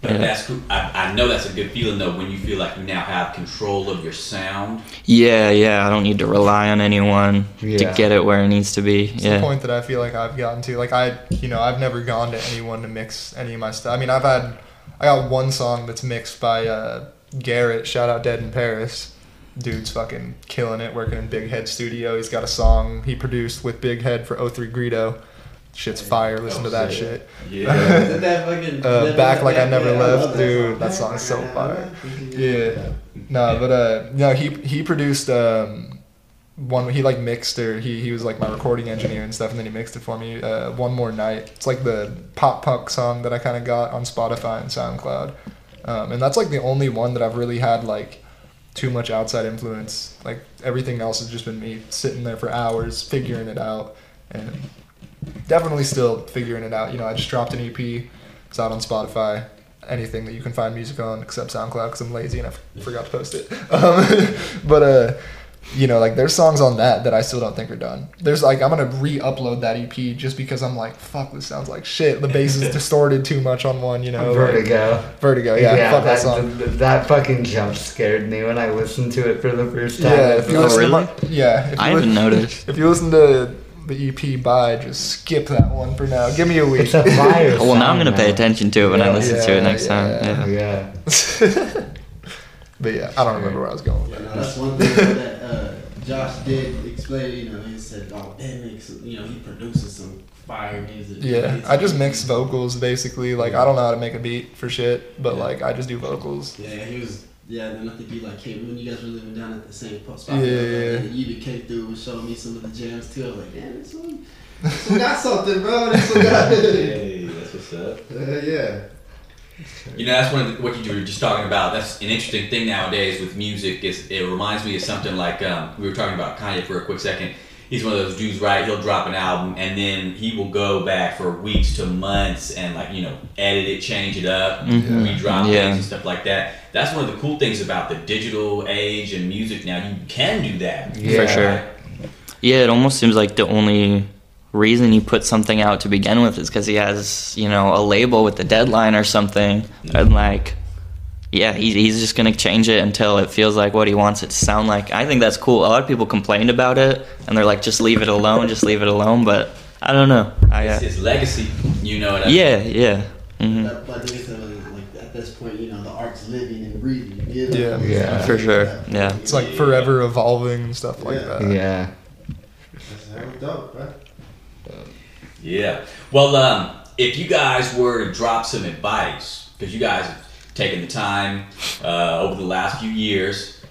But Yeah. that's cool. I, I know that's a good feeling though when you feel like you now have control of your sound. Yeah, yeah. I don't need to rely on anyone Yeah. to get it where it needs to be. It's the yeah. point that I feel like I've gotten to. Like I, you know, I've never gone to anyone to mix any of my stuff. I mean, I've had, I got one song that's mixed by uh, Garrett. Shout out Dead in Paris. Dude's fucking killing it, working in Big Head Studio. He's got a song he produced with Big Head for 03 Greedo. Shit's fire. Listen Oh, to that shit. shit. Yeah. That fucking, Uh, Back Like I Never Left, love dude, that Back song's so fire. Yeah. No, but uh, no, he he produced um, one. He like mixed or he he was like my recording engineer and stuff, and then he mixed it for me. Uh, one more night. It's like the pop punk song that I kind of got on Spotify and SoundCloud, um, and that's like the only one that I've really had like too much outside influence. Like everything else has just been me sitting there for hours figuring it out, and definitely still figuring it out. You know, I just dropped an EP. It's out on Spotify anything that you can find music on except SoundCloud because I'm lazy and I f- forgot to post it. Um, but uh, you know, like there's songs on that that I still don't think are done. There's like I'm gonna re-upload that EP just because I'm like, fuck, this sounds like shit. The bass is distorted too much on one, you know. like- Vertigo. Vertigo, yeah, fuck that, that, song. th- that fucking jump scared me when I listened to it for the first time. Yeah, if you Oh, listen really? to my, yeah, if you I li- didn't notice. If you listen to the EP by, just skip that one for now. Give me a week. It's a fire. Well, now I'm gonna pay attention to it when I Yeah, listen to it yeah, next time. yeah. Yeah. Yeah. but yeah, I don't remember where I was going with Yeah, that. no, that's one thing that uh, Josh did explain. You know, he said, "Oh, Ben makes. You know, he produces some fire music." Yeah, It's- I just mix vocals basically. Like I don't know how to make a beat for shit, but like I just do vocals. Yeah, he was. Yeah, then I think you like came when you guys were living down at the same po- spot. Yeah, like, yeah. and You even came through and showed me some of the jams too. I was like, damn, this one, this one got something, bro. This one got. Hey, that's what's up. Uh, yeah. You know, that's one of the, what you were just talking about. That's an interesting thing nowadays with music. Is it reminds me of something like um, we were talking about Kanye for a quick second. He's one of those dudes, right? He'll drop an album and then he will go back for weeks to months and like you know edit it, change it up, Mhm. re-drop Yeah. things and stuff like that. That's one of the cool things about the digital age and music now. You can do that. Yeah. For sure. Yeah, it almost seems like the only reason he put something out to begin with is because he has, you know, a label with a deadline or something. And like, yeah, he, he's just going to change it until it feels like what he wants it to sound like. I think that's cool. A lot of people complained about it and they're like, just leave it alone, just leave it alone. But I don't know. I, It's uh, his legacy. You know what I mean? yeah, yeah. hmm But, but like, I like at this point, you know, the art's living and breathing. You know? Yeah. Yeah. For sure, yeah. It's like forever evolving and stuff like Yeah. that. Yeah. That's that was Yeah. Well, um, if you guys were to drop some advice, because you guys have taken the time uh, over the last few years,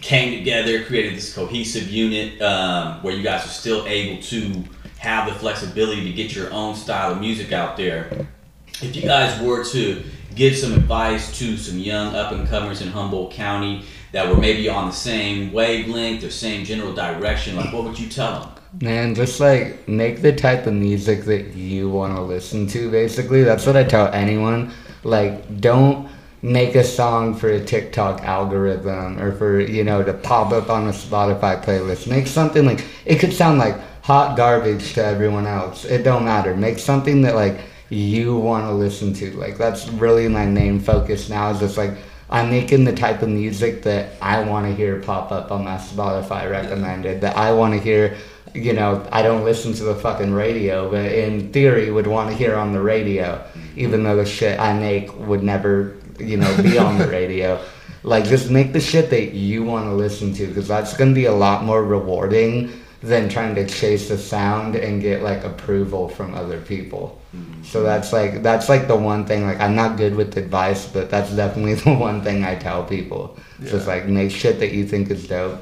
came together, created this cohesive unit um, where you guys are still able to have the flexibility to get your own style of music out there. If you guys were to give some advice to some young up and comers in Humboldt County that were maybe on the same wavelength or same general direction, like what would you tell them? Man, just like make the type of music that you want to listen to, basically. That's what I tell anyone. Like, don't make a song for a TikTok algorithm or for, you know, to pop up on a Spotify playlist. Make something like, it could sound like hot garbage to everyone else. It don't matter. Make something that, like, you want to listen to. Like, that's really my main focus now is just like, I'm making the type of music that I want to hear pop up on my Spotify recommended, that I want to hear you know, I don't listen to the fucking radio, but in theory would want to hear on the radio, mm-hmm. even though the shit I make would never, you know, be on the radio. Like, just make the shit that you want to listen to, because that's going to be a lot more rewarding than trying to chase the sound and get like approval from other people. Mm-hmm. So that's like that's like the one thing. Like, I'm not good with advice, but that's definitely the one thing I tell people. Just like make shit that you think is dope.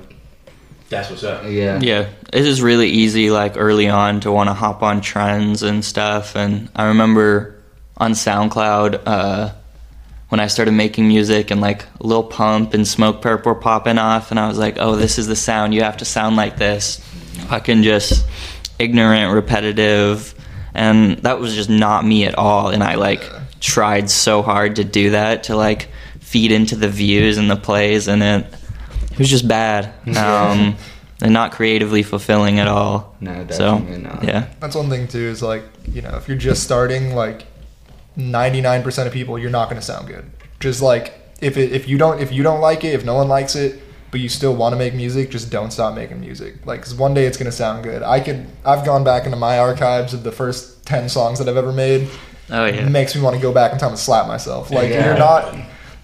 That's what's up. Yeah. Yeah, it is really easy, like early on, to want to hop on trends and stuff. And I remember on SoundCloud uh, when I started making music and like Lil Pump and Smokepurpp were popping off, and I was like, oh, this is the sound. You have to sound like this. Fucking just ignorant, repetitive. And that was just not me at all. And I like tried so hard to do that to like feed into the views and the plays, and it it was just bad. Um, and not creatively fulfilling at all. No, So not. yeah, That's one thing too. Is like you know if you're just starting, like 99% of people, you're not going to sound good. Just like if it, if you don't if you don't like it, if no one likes it, but you still want to make music, just don't stop making music. Like, cause one day it's going to sound good. I could I've gone back into my archives of the first 10 songs that I've ever made. oh yeah, It makes me want to go back in time and slap myself. Like Yeah. you're not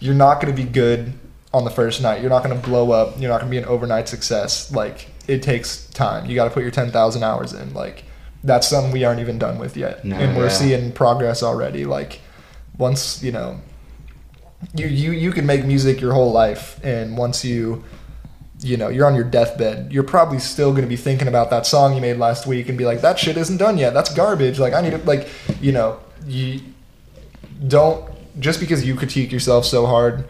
you're not going to be good on the first night. You're not going to blow up. You're not going to be an overnight success. Like it takes time. You got to put your 10,000 hours in. Like that's something we aren't even done with yet. No, and we're yeah. seeing progress already. Like once, you know, you you you can make music your whole life and once you you know, you're on your deathbed, you're probably still going to be thinking about that song you made last week and be like, that shit isn't done yet. That's garbage. Like, I need to, like, you know, you don't, just because you critique yourself so hard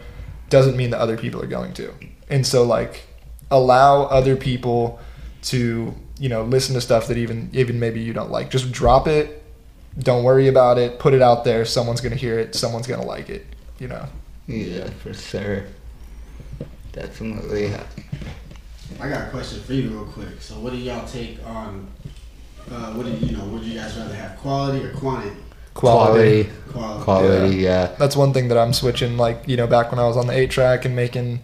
doesn't mean that other people are going to. And so, like, allow other people to, you know, listen to stuff that even, even maybe you don't like. Just drop it. Don't worry about it. Put it out there. Someone's going to hear it. Someone's going to like it, you know? Yeah, for sure. Definitely. I got a question for you real quick. So what do y'all take on? Uh, what do you, you know? Would you guys rather have quality or quantity? Quality, Quality. quality, yeah. That's one thing that I'm switching. Like you know, back when I was on the eight track and making,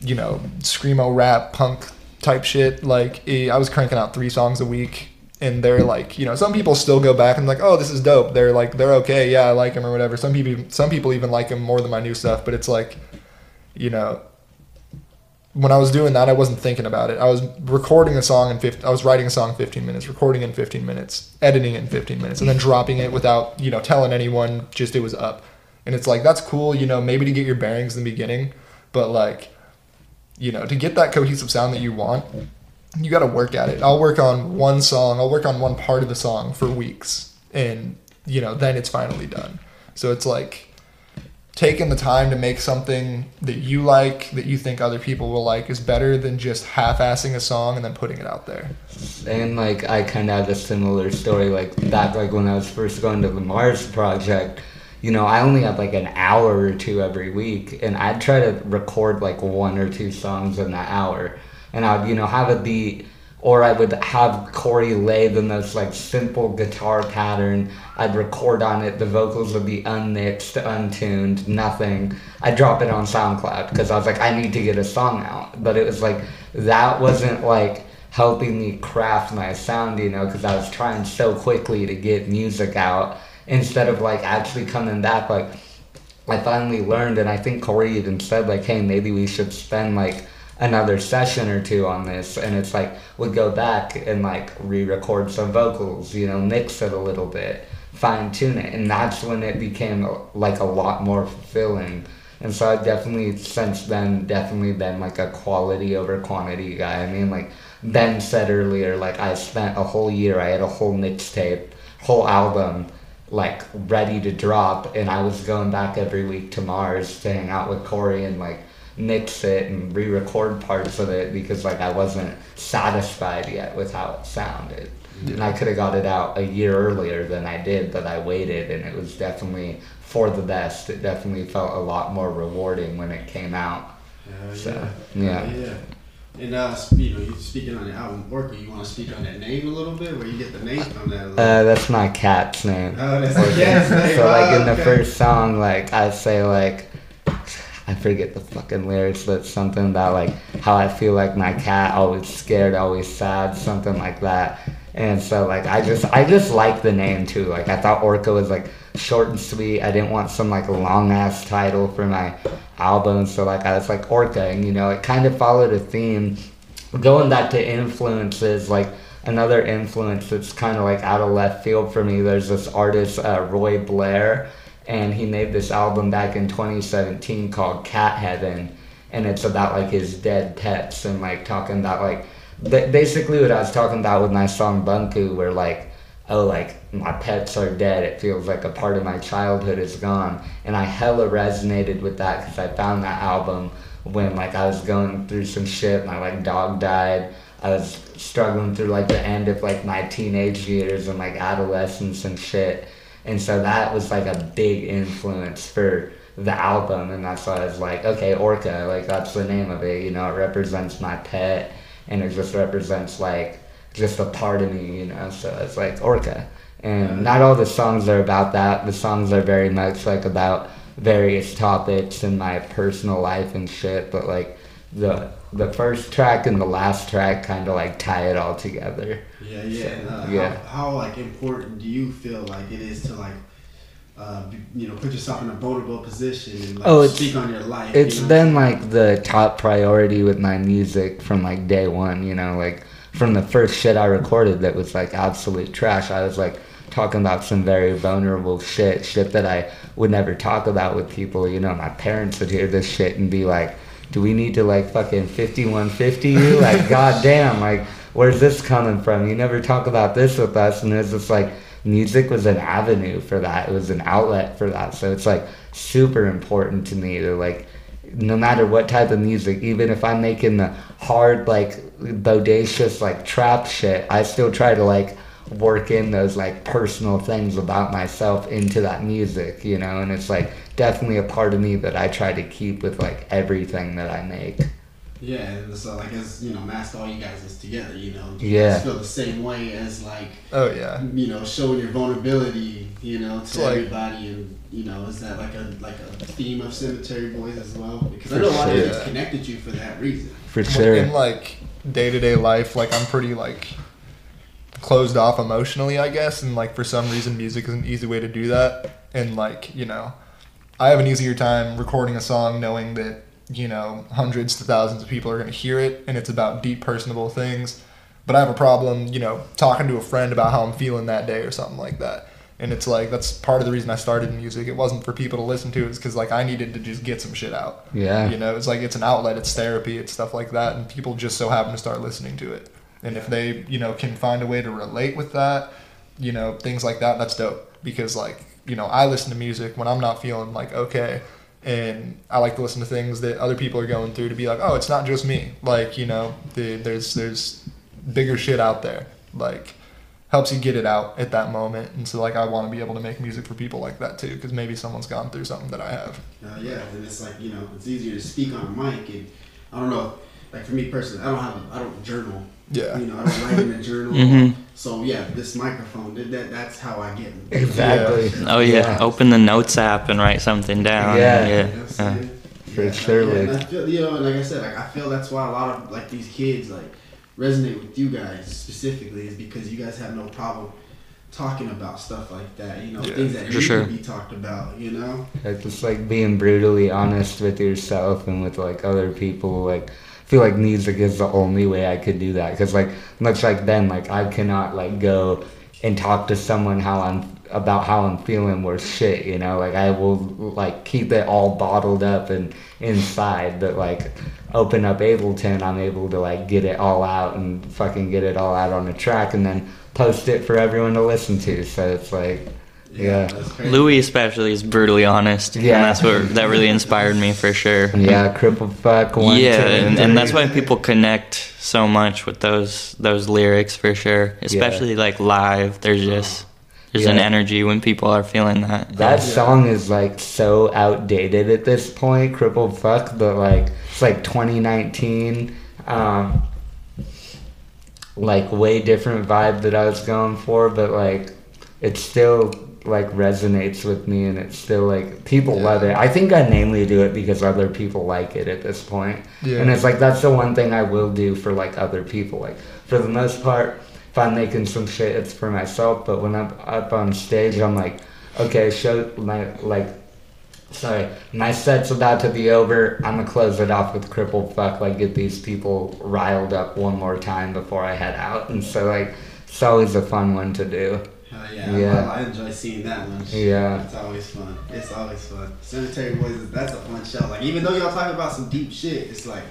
you know, screamo rap punk type shit. Like I was cranking out three songs a week, and they're like, you know, some people still go back and like, oh, this is dope. They're like, they're okay. Yeah, I like them or whatever. Some people, some people even like them more than my new stuff. But it's like, you know, when I was doing that, I wasn't thinking about it. I was recording a song in 15, I was writing a song 15 minutes, recording in 15 minutes, editing it in 15 minutes, and then dropping it without, you know, telling anyone, just it was up. And it's like, that's cool, you know, maybe to get your bearings in the beginning, but like, you know, to get that cohesive sound that you want, you got to work at it. I'll work on one song, I'll work on one part of the song for weeks, and, you know, then it's finally done. So it's like, taking the time to make something that you like that you think other people will like is better than just half-assing a song and then putting it out there And like I kind of have a similar story. Like back, like when I was first going to the MARZ project, you know, I only had like an hour or two every week, and I'd try to record like one or two songs in that hour, and I'd you know have a beat, or I would have Corey lay the most like simple guitar pattern. I'd record on it. The vocals would be unmixed, untuned, nothing. I'd drop it on SoundCloud because I was like, I need to get a song out. But it was like that wasn't like helping me craft my sound, you know, because I was trying so quickly to get music out instead of like actually coming back. Like, I finally learned, and I think Corey even said, like, hey, maybe we should spend like another session or two on this. And it's like, we'd go back and like re record some vocals, you know, mix it a little bit, fine tune it. And that's when it became like a lot more fulfilling. And so I've definitely since then definitely been like a quality over quantity guy. I mean like Ben said earlier, like I spent a whole year, I had a whole mixtape, whole album, like ready to drop and I was going back every week to MARZ to hang out with Corey and like mix it and re-record parts of it because like I wasn't satisfied yet with how it sounded. And I could have got it out a year earlier than I did, but I waited and it was definitely for the best. It definitely felt a lot more rewarding when it came out. Hell So, yeah. yeah. yeah. And uh, you know, speaking on the album Orca, you want to speak on that name a little bit, where you get the name from that? Little Uh, that's my cat's name. Oh, that's the cat's name. So like Oh, in the okay. first song, like I say like I forget the fucking lyrics, but something about like how I feel like my cat always scared, always sad, something like that. And so like I just I just like the name too. Like I thought Orca was like short and sweet. I didn't want some like long ass title for my album, so like I was like Orca, and you know it kind of followed a theme. Going back to influences, like another influence that's kind of like out of left field for me. There's this artist uh, Roy Blair, and he made this album back in 2017 called Cat Heaven, and it's about like his dead pets and like talking about like ba- basically what I was talking about with my song Bunku, where like oh like my pets are dead. It feels like a part of my childhood is gone, and I hella resonated with that because I found that album when like I was going through some shit. My like dog died. I was struggling through like the end of like my teenage years and like adolescence and shit. And so that was like a big influence for the album and that's why I was like, okay, Orca, like that's the name of it, you know, it represents my pet and it just represents like just a part of me, you know, so it's like Orca. And not all the songs are about that. The songs are very much like about various topics in my personal life and shit, but like the the first track and the last track kind of like tie it all together. Yeah, yeah. And, uh, Yeah. How, how like important do you feel like it is to like, uh, you know, put yourself in a vulnerable position and like Oh, speak on your life? It's you know? been like the top priority with my music from like day one, you know, like from the first shit I recorded that was like absolute trash. I was like talking about some very vulnerable shit, shit that I would never talk about with people. You know, my parents would hear this shit and be like, do we need to like fucking 5150 you? Like, goddamn, like, where's this coming from? You never talk about this with us. And it's just like, music was an avenue for that. It was an outlet for that. So it's like super important to me to like, no matter what type of music, even if I'm making the hard, like, bodacious, like, trap shit, I still try to like, work in those like personal things about myself into that music, you know, and it's like definitely a part of me that I try to keep with like everything that I make. Yeah, and so uh, like as you know, mask all you guys is together. You know, you Yeah. guys feel the same way as like Oh yeah. you know showing your vulnerability. You know, to It's like- everybody, and you know, is that like a like a theme of Cemetery Boys as well? Because I For know a lot sure. of kids connected you for that reason. For sure, in like day to day life, like I'm pretty like closed off emotionally, I guess, and like for some reason, music is an easy way to do that. And like you know, I have an easier time recording a song knowing that you know hundreds to thousands of people are going to hear it, and it's about deep, personable things. But I have a problem, you know, talking to a friend about how I'm feeling that day or something like that. And it's like that's part of the reason I started music. It wasn't for people to listen to. It's because like I needed to just get some shit out. Yeah. You know, it's like it's an outlet, it's therapy, it's stuff like that, and people just so happen to start listening to it. And if they, you know, can find a way to relate with that, you know, things like that, that's dope. Because like, you know, I listen to music when I'm not feeling like okay, and I like to listen to things that other people are going through to be like, oh, it's not just me. Like, you know, the, there's there's bigger shit out there. Like, helps you get it out at that moment. And so like, I want to be able to make music for people like that too, because maybe someone's gone through something that I have. Uh, yeah, and it's like you know, it's easier to speak on a mic, and I don't know. Like for me personally, I don't have, I don't journal. Yeah. You know, I don't write in a journal. Mhm. So yeah, this microphone, that, that that's how I get. Exactly. Oh yeah. Yeah. open the notes app and write something down. Yeah. You know yeah. what I'm saying? For Yeah, sure, yeah, like- I feel, you know, like I said, like I feel that's why a lot of like these kids like resonate with you guys specifically is because you guys have no problem talking about stuff like that. You know, Yeah, things that for need sure. to be talked about. You know. it's just like being brutally honest with yourself and with like other people. Like I feel like music is the only way I could do that because like much like Ben, like I cannot like go and talk to someone how I'm about how I'm feeling worth shit. You know, like I will like keep it all bottled up and inside, but like open up Ableton, I'm able to like get it all out and fucking get it all out on a track and then post it for everyone to listen to. So it's like. Yeah. Louis especially is brutally honest. Yeah. And that's what that really inspired me for sure. Yeah, crippled fuck one. yeah, two, and, and that's why people connect so much with those those lyrics for sure. Especially like live. There's just there's an energy when people are feeling that. That song is like so outdated at this point, crippled fuck, but like it's like 2019, um, like way different vibe that I was going for, but like it's still like resonates with me and it's still like people Yeah. love it. I think I mainly do it because other people like it at this point. Yeah. And it's like that's the one thing I will do for like other people. Like for the most part, if I'm making some shit, it's for myself. But when I'm up on stage, I'm like, okay, show my like. Sorry, my set's about to be over. I'm gonna close it off with crippled fuck. Like get these people riled up one more time before I head out. And so like, it's always a fun one to do. Hell yeah, Yeah. I, I enjoy seeing that one. Yeah. It's always fun. It's always fun. Cemetery Boys, is- that's a fun show. Like even though y'all talking about some deep shit, it's like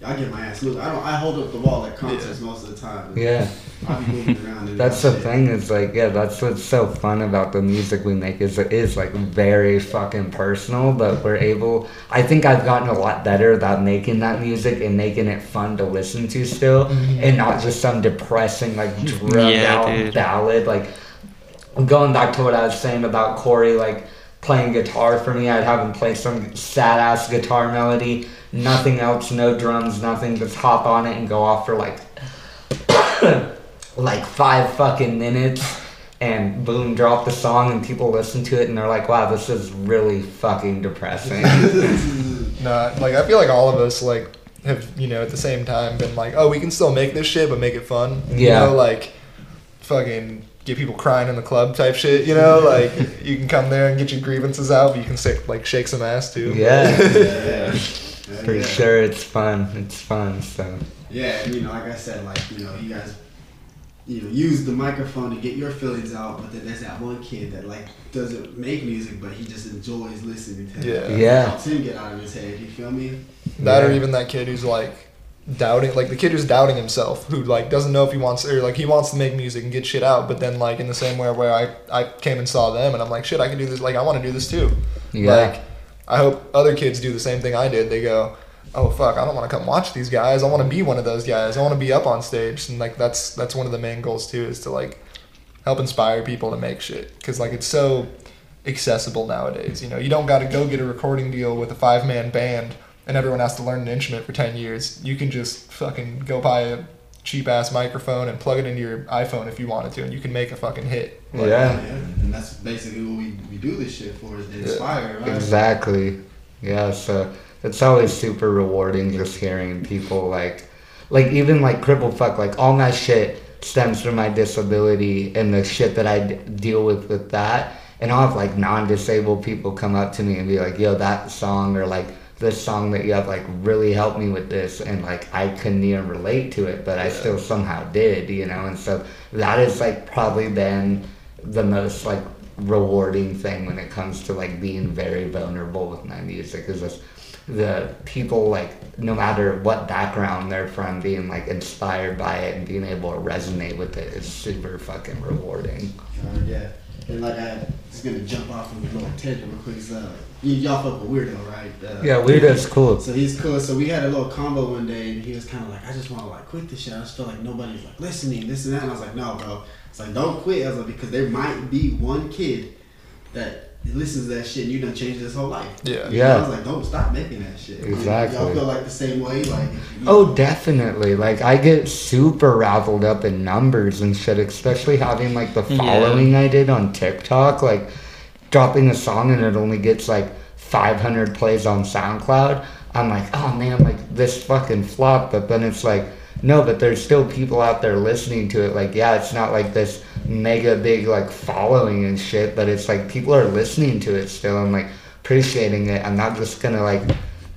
y'all get my ass moved. I don't. I hold up the wall at concerts most of the time. Yeah. I'll be moving around. and That's the shit. thing is like yeah that's what's so fun about the music we make is it is like very fucking personal but we're able I think I've gotten a lot better about making that music and making it fun to listen to still mm-hmm. and not just some depressing like drugged Yeah, out dude. ballad like going back to what I was saying about Corey like playing guitar for me I'd have him play some sad ass guitar melody nothing else no drums nothing just hop on it and go off for like like five fucking minutes and boom drop the song and people listen to it and they're like wow this is really fucking depressing No, like I feel like all of us like have you know at the same time been like, oh, we can still make this shit, but make it fun. You Yeah. know, like fucking get people crying in the club type shit. You know, like you can come there and get your grievances out, but you can say, like shake some ass too. yeah Yeah. for yeah. sure it's fun it's fun so Yeah, and you know, like I said, like you know, you guys, you know, use the microphone to get your feelings out. But then there's that one kid that like doesn't make music, but he just enjoys listening to it. Yeah. Yeah. helps him get out of his head. You feel me? That or even that kid who's like doubting like the kid who's doubting himself who like doesn't know if he wants or like he wants to make music and get shit out but then like in the same way where I, I came and saw them and I'm like shit I can do this like I want to do this too. Yeah. like I hope other kids do the same thing I did. They go oh fuck I don't want to come watch these guys. I want to be one of those guys. I want to be up on stage. And like that's that's one of the main goals too is to like help inspire people to make shit because like it's so accessible nowadays you know? You don't got to go get a recording deal with a five man band and everyone has to learn an instrument for 10 years. You can just fucking go buy a cheap ass microphone and plug it into your iPhone if you wanted to, and you can make a fucking hit. Like, Yeah. And that's basically what we, we do this shit for is to inspire, right? Exactly. Yeah, so it's always super rewarding just hearing people like like even like crippled fuck like all my shit stems from my disability and the shit that I d- deal with with that and I'll have like non-disabled people come up to me and be like yo that song or like this song that you have like really helped me with this and like I couldn't even relate to it but I still somehow did you know and so that is like probably been the most like rewarding thing when it comes to like being very vulnerable with my music is just the people like no matter what background they're from being like inspired by it and being able to resonate with it is super fucking rewarding Uh, yeah. And like I just gonna jump off on a little tangent real quick. So y- y'all fuck with Weirdo, right? Uh, yeah weirdo's cool So he's cool. So we had a little combo one day, and he was kind of like, "I just want to like quit this shit. I just feel like nobody's like listening, this and that." And I was like, "No, bro. It's like don't quit." I was like, because there might be one kid that listens to that shit, and you done changed his whole life. Yeah. You Yeah. know, I was like, "Don't stop making that shit." Exactly. Y'all feel like the same way, like. if you- Oh, definitely. Like, I get super raveled up in numbers and shit, especially having like the Yeah. following I did on TikTok. Like, dropping a song and it only gets like 500 plays on SoundCloud. I'm like, oh man, like this fucking flop. But then it's like, no, but there's still people out there listening to it. Like, yeah, it's not like this mega big like following and shit, but it's like people are listening to it still and like appreciating it. I'm not just gonna like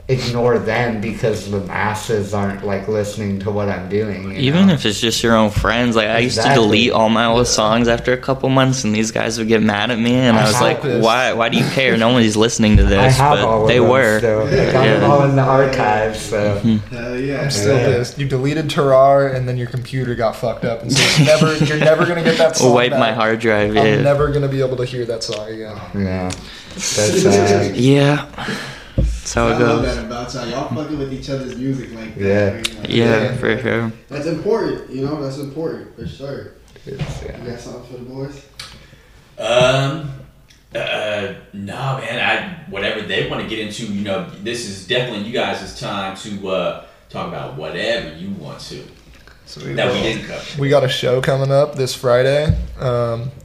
ignore them because the masses aren't like listening to what I'm doing. Even know? if it's just your own friends, like I used to delete all my old songs after a couple months, and these guys would get mad at me, and I I, was like, this. "Why? Why do you care? No one's listening to this." I have but all of they them were. still. I got Yeah. them all in the archives. So Hell yeah. I'm still Yeah. pissed. You deleted Terrar and then your computer got fucked up, and so it's never you're never gonna get that song. Wipe my hard drive. I'm Yeah. never gonna be able to hear that song again. yeah, that's uh, yeah. That's how I it love goes. that about y'all. Y'all fucking with each other's music like that. Yeah. Like, Yeah, for sure. That's important, you know. That's important for sure. it's, You got something for the boys? Um, uh, no, man. I whatever they want to get into. You know, this is definitely you guys' time to uh, talk about whatever you want to So we, that we didn't cover. we got a show coming up this Friday. Um, if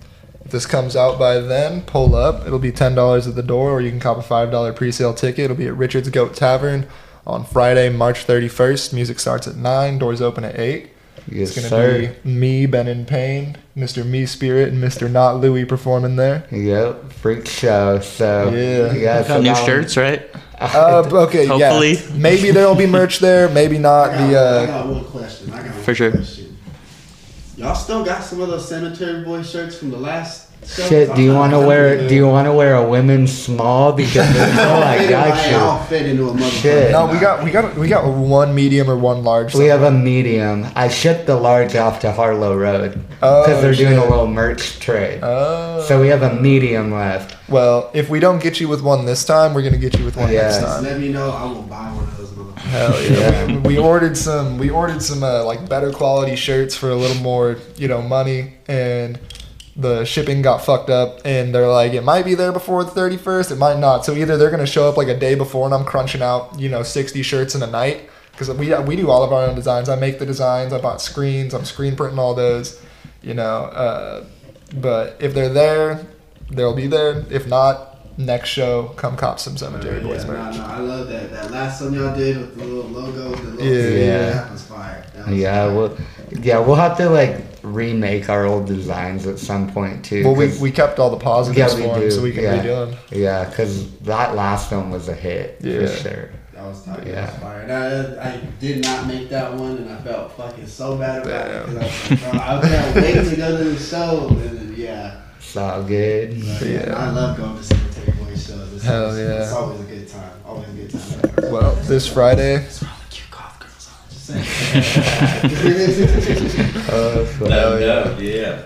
this comes out by then, pull up. It'll be ten dollars at the door, or you can cop a five dollar pre-sale ticket. It'll be at Richard's Goat Tavern on Friday, March thirty first. Music starts at nine. Doors open at eight. Yes, It's gonna sir. be me, Ben in Payne, Mr. Me Spirit, and Mr. Not Louie performing there. Yep, freak show. So Yeah. yeah. So Got new shirts, right? Uh, okay, Hopefully. yeah. Maybe there'll be merch there. Maybe I not. got, The I uh, got one question. I got one For sure. question. Y'all still got some of those Cemetery Boy shirts from the last show? Shit, do you want to wear? trying Do you want to wear a women's small? Because oh, I got you. I'll fit into a motherfucker. Shit. no, we got we got we got one medium or one large. We have a medium. I shipped the large off to Harlow Road Oh, because they're doing a little merch trade. Oh. So we have a medium left. well, if we don't get you with one this time, we're gonna get you with one Yeah. next time. let me know. I will buy one of those motherfuckers. Hell yeah. We, ordered some. We ordered some uh, like better quality shirts for a little more, you know, money, and the shipping got fucked up. And they're like, it might be there before the thirty first. It might not. So either they're gonna show up like a day before, and I'm crunching out, you know, sixty shirts in a night because we we do all of our own designs. I make the designs. I bought screens. I'm screen printing all those, you know. Uh, but if they're there, they'll be there. If not, next show, come cop some Cemetery Yeah, Boys no, merch. no, I love that. That last one y'all did with the little logo, the little Yeah. Yeah. that was fire. That was Yeah, fire. we'll yeah we'll have to like remake our old designs at some point too. Well, we, 'cause- we kept all the positives Yeah, for we him, do, so we can yeah. redo them. yeah, because that last one was a hit Yeah. for sure. That was tight. Yeah. That was fire. And I, I did not make that one, and I felt fucking so bad about it. 'cause I, was like, bro, I can't wait to go to the show. And then, yeah. It's all good. But, yeah. Yeah. I love going to Cemetery Boy shows. It's Hell always, yeah. It's always a good time. Always a good time. Well, this Friday, What's wrong with cute golf girls on? Just saying. Oh, so- No, no, yeah.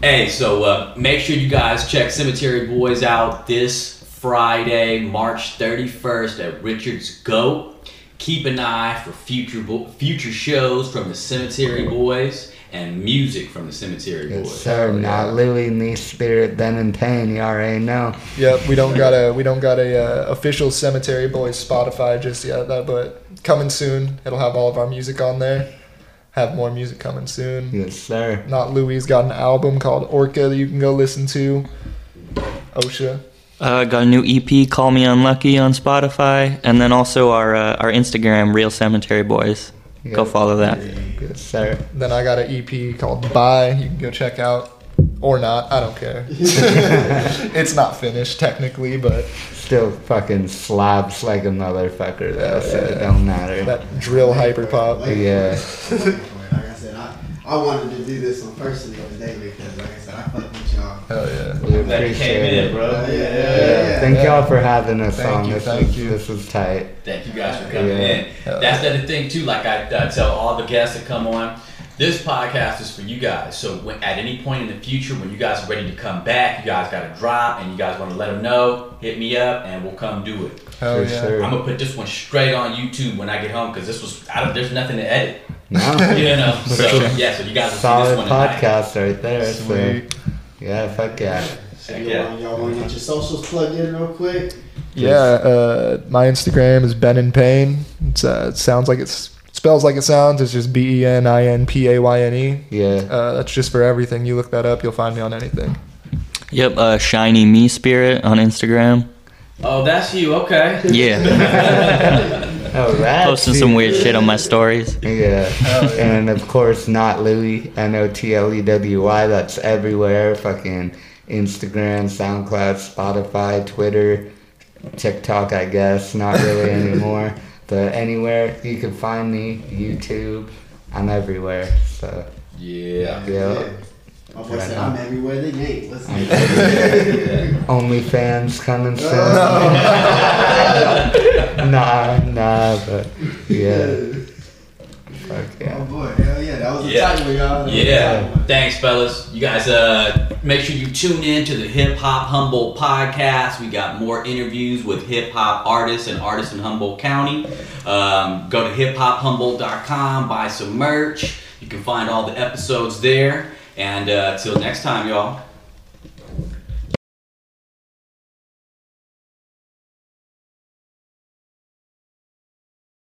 Hey, so uh, make sure you guys check Cemetery Boys out this Friday, March 31st at Richard's Goat. Keep an eye for future bo- future shows from the Cemetery Boys. And music from the Cemetery Yes, Boys. sir. Not Louis, me, Spirit, Ben, and Pain. You already know. Yep, we don't got a we don't got a uh, official Cemetery Boys Spotify just yet, but coming soon. It'll have all of our music on there. Have more music coming soon. Yes, sir. Not Louis got an album called Orca that you can go listen to. OSHA. Uh, got a new EP, Call Me Unlucky, on Spotify, and then also our uh, our Instagram, Real Cemetery Boys. Go follow that. Yes, sir. Then I got an EP called Bye. You can go check out or not. I don't care. it's not finished technically, but Still fucking slaps like a motherfucker though, so it don't matter. that drill hyper pop. Yeah. like I said, I, I wanted to do this on personally today because, like Hell yeah. We Glad you came appreciate in, it. bro. Yeah, yeah, Yeah. yeah. Thank Yeah. y'all for having us Thank on. you, this thank was, you. This was tight. Thank you guys for coming Yeah. in. Hell That's the other thing too. Like I uh, tell all the guests that come on, this podcast is for you guys. So when, at any point in the future, when you guys are ready to come back, you guys got to drop, and you guys want to let them know, hit me up, and we'll come do it. Hell For yeah. sure. I'm gonna put this one straight on YouTube when I get home because this was I don't, there's nothing to edit. No. You know, so yeah, so you guys will see this Solid one tonight. podcast right there. Sweet. So yeah, fuck yeah. So y'all, yeah. want, y'all want to get your socials plugged in real quick? Yeah, uh, my Instagram is Ben in Payne. It's, uh, it sounds like it's spells like it sounds. It's just B E N I N P A Y N E. Yeah. Uh, that's just for everything. You look that up, you'll find me on anything. Yep, uh, Shiny Me Spirit on Instagram. Oh, that's you. Okay. Yeah, Oh, posting some weird shit on my stories. Yeah. And of course, not Louis, N O T L E W Y. That's everywhere. Fucking Instagram, SoundCloud, Spotify, Twitter, TikTok, I guess. Not really anymore. But anywhere you can find me, YouTube, I'm everywhere. So, Yeah. yeah. My boy Right said, on. I'm everywhere they ain't. Let's I'm see. everywhere. OnlyFans coming soon. nah, nah, but yeah. Fuck Oh boy, hell yeah, that was a Yeah. tight one, y'all. Yeah. Thanks, fellas. You guys, uh, make sure you tune in to the Hip Hop Humboldt podcast. We got more interviews with hip hop artists and artists in Humboldt County. Um, go to hiphophumboldt.com, buy some merch. You can find all the episodes there. And uh, till next time, y'all.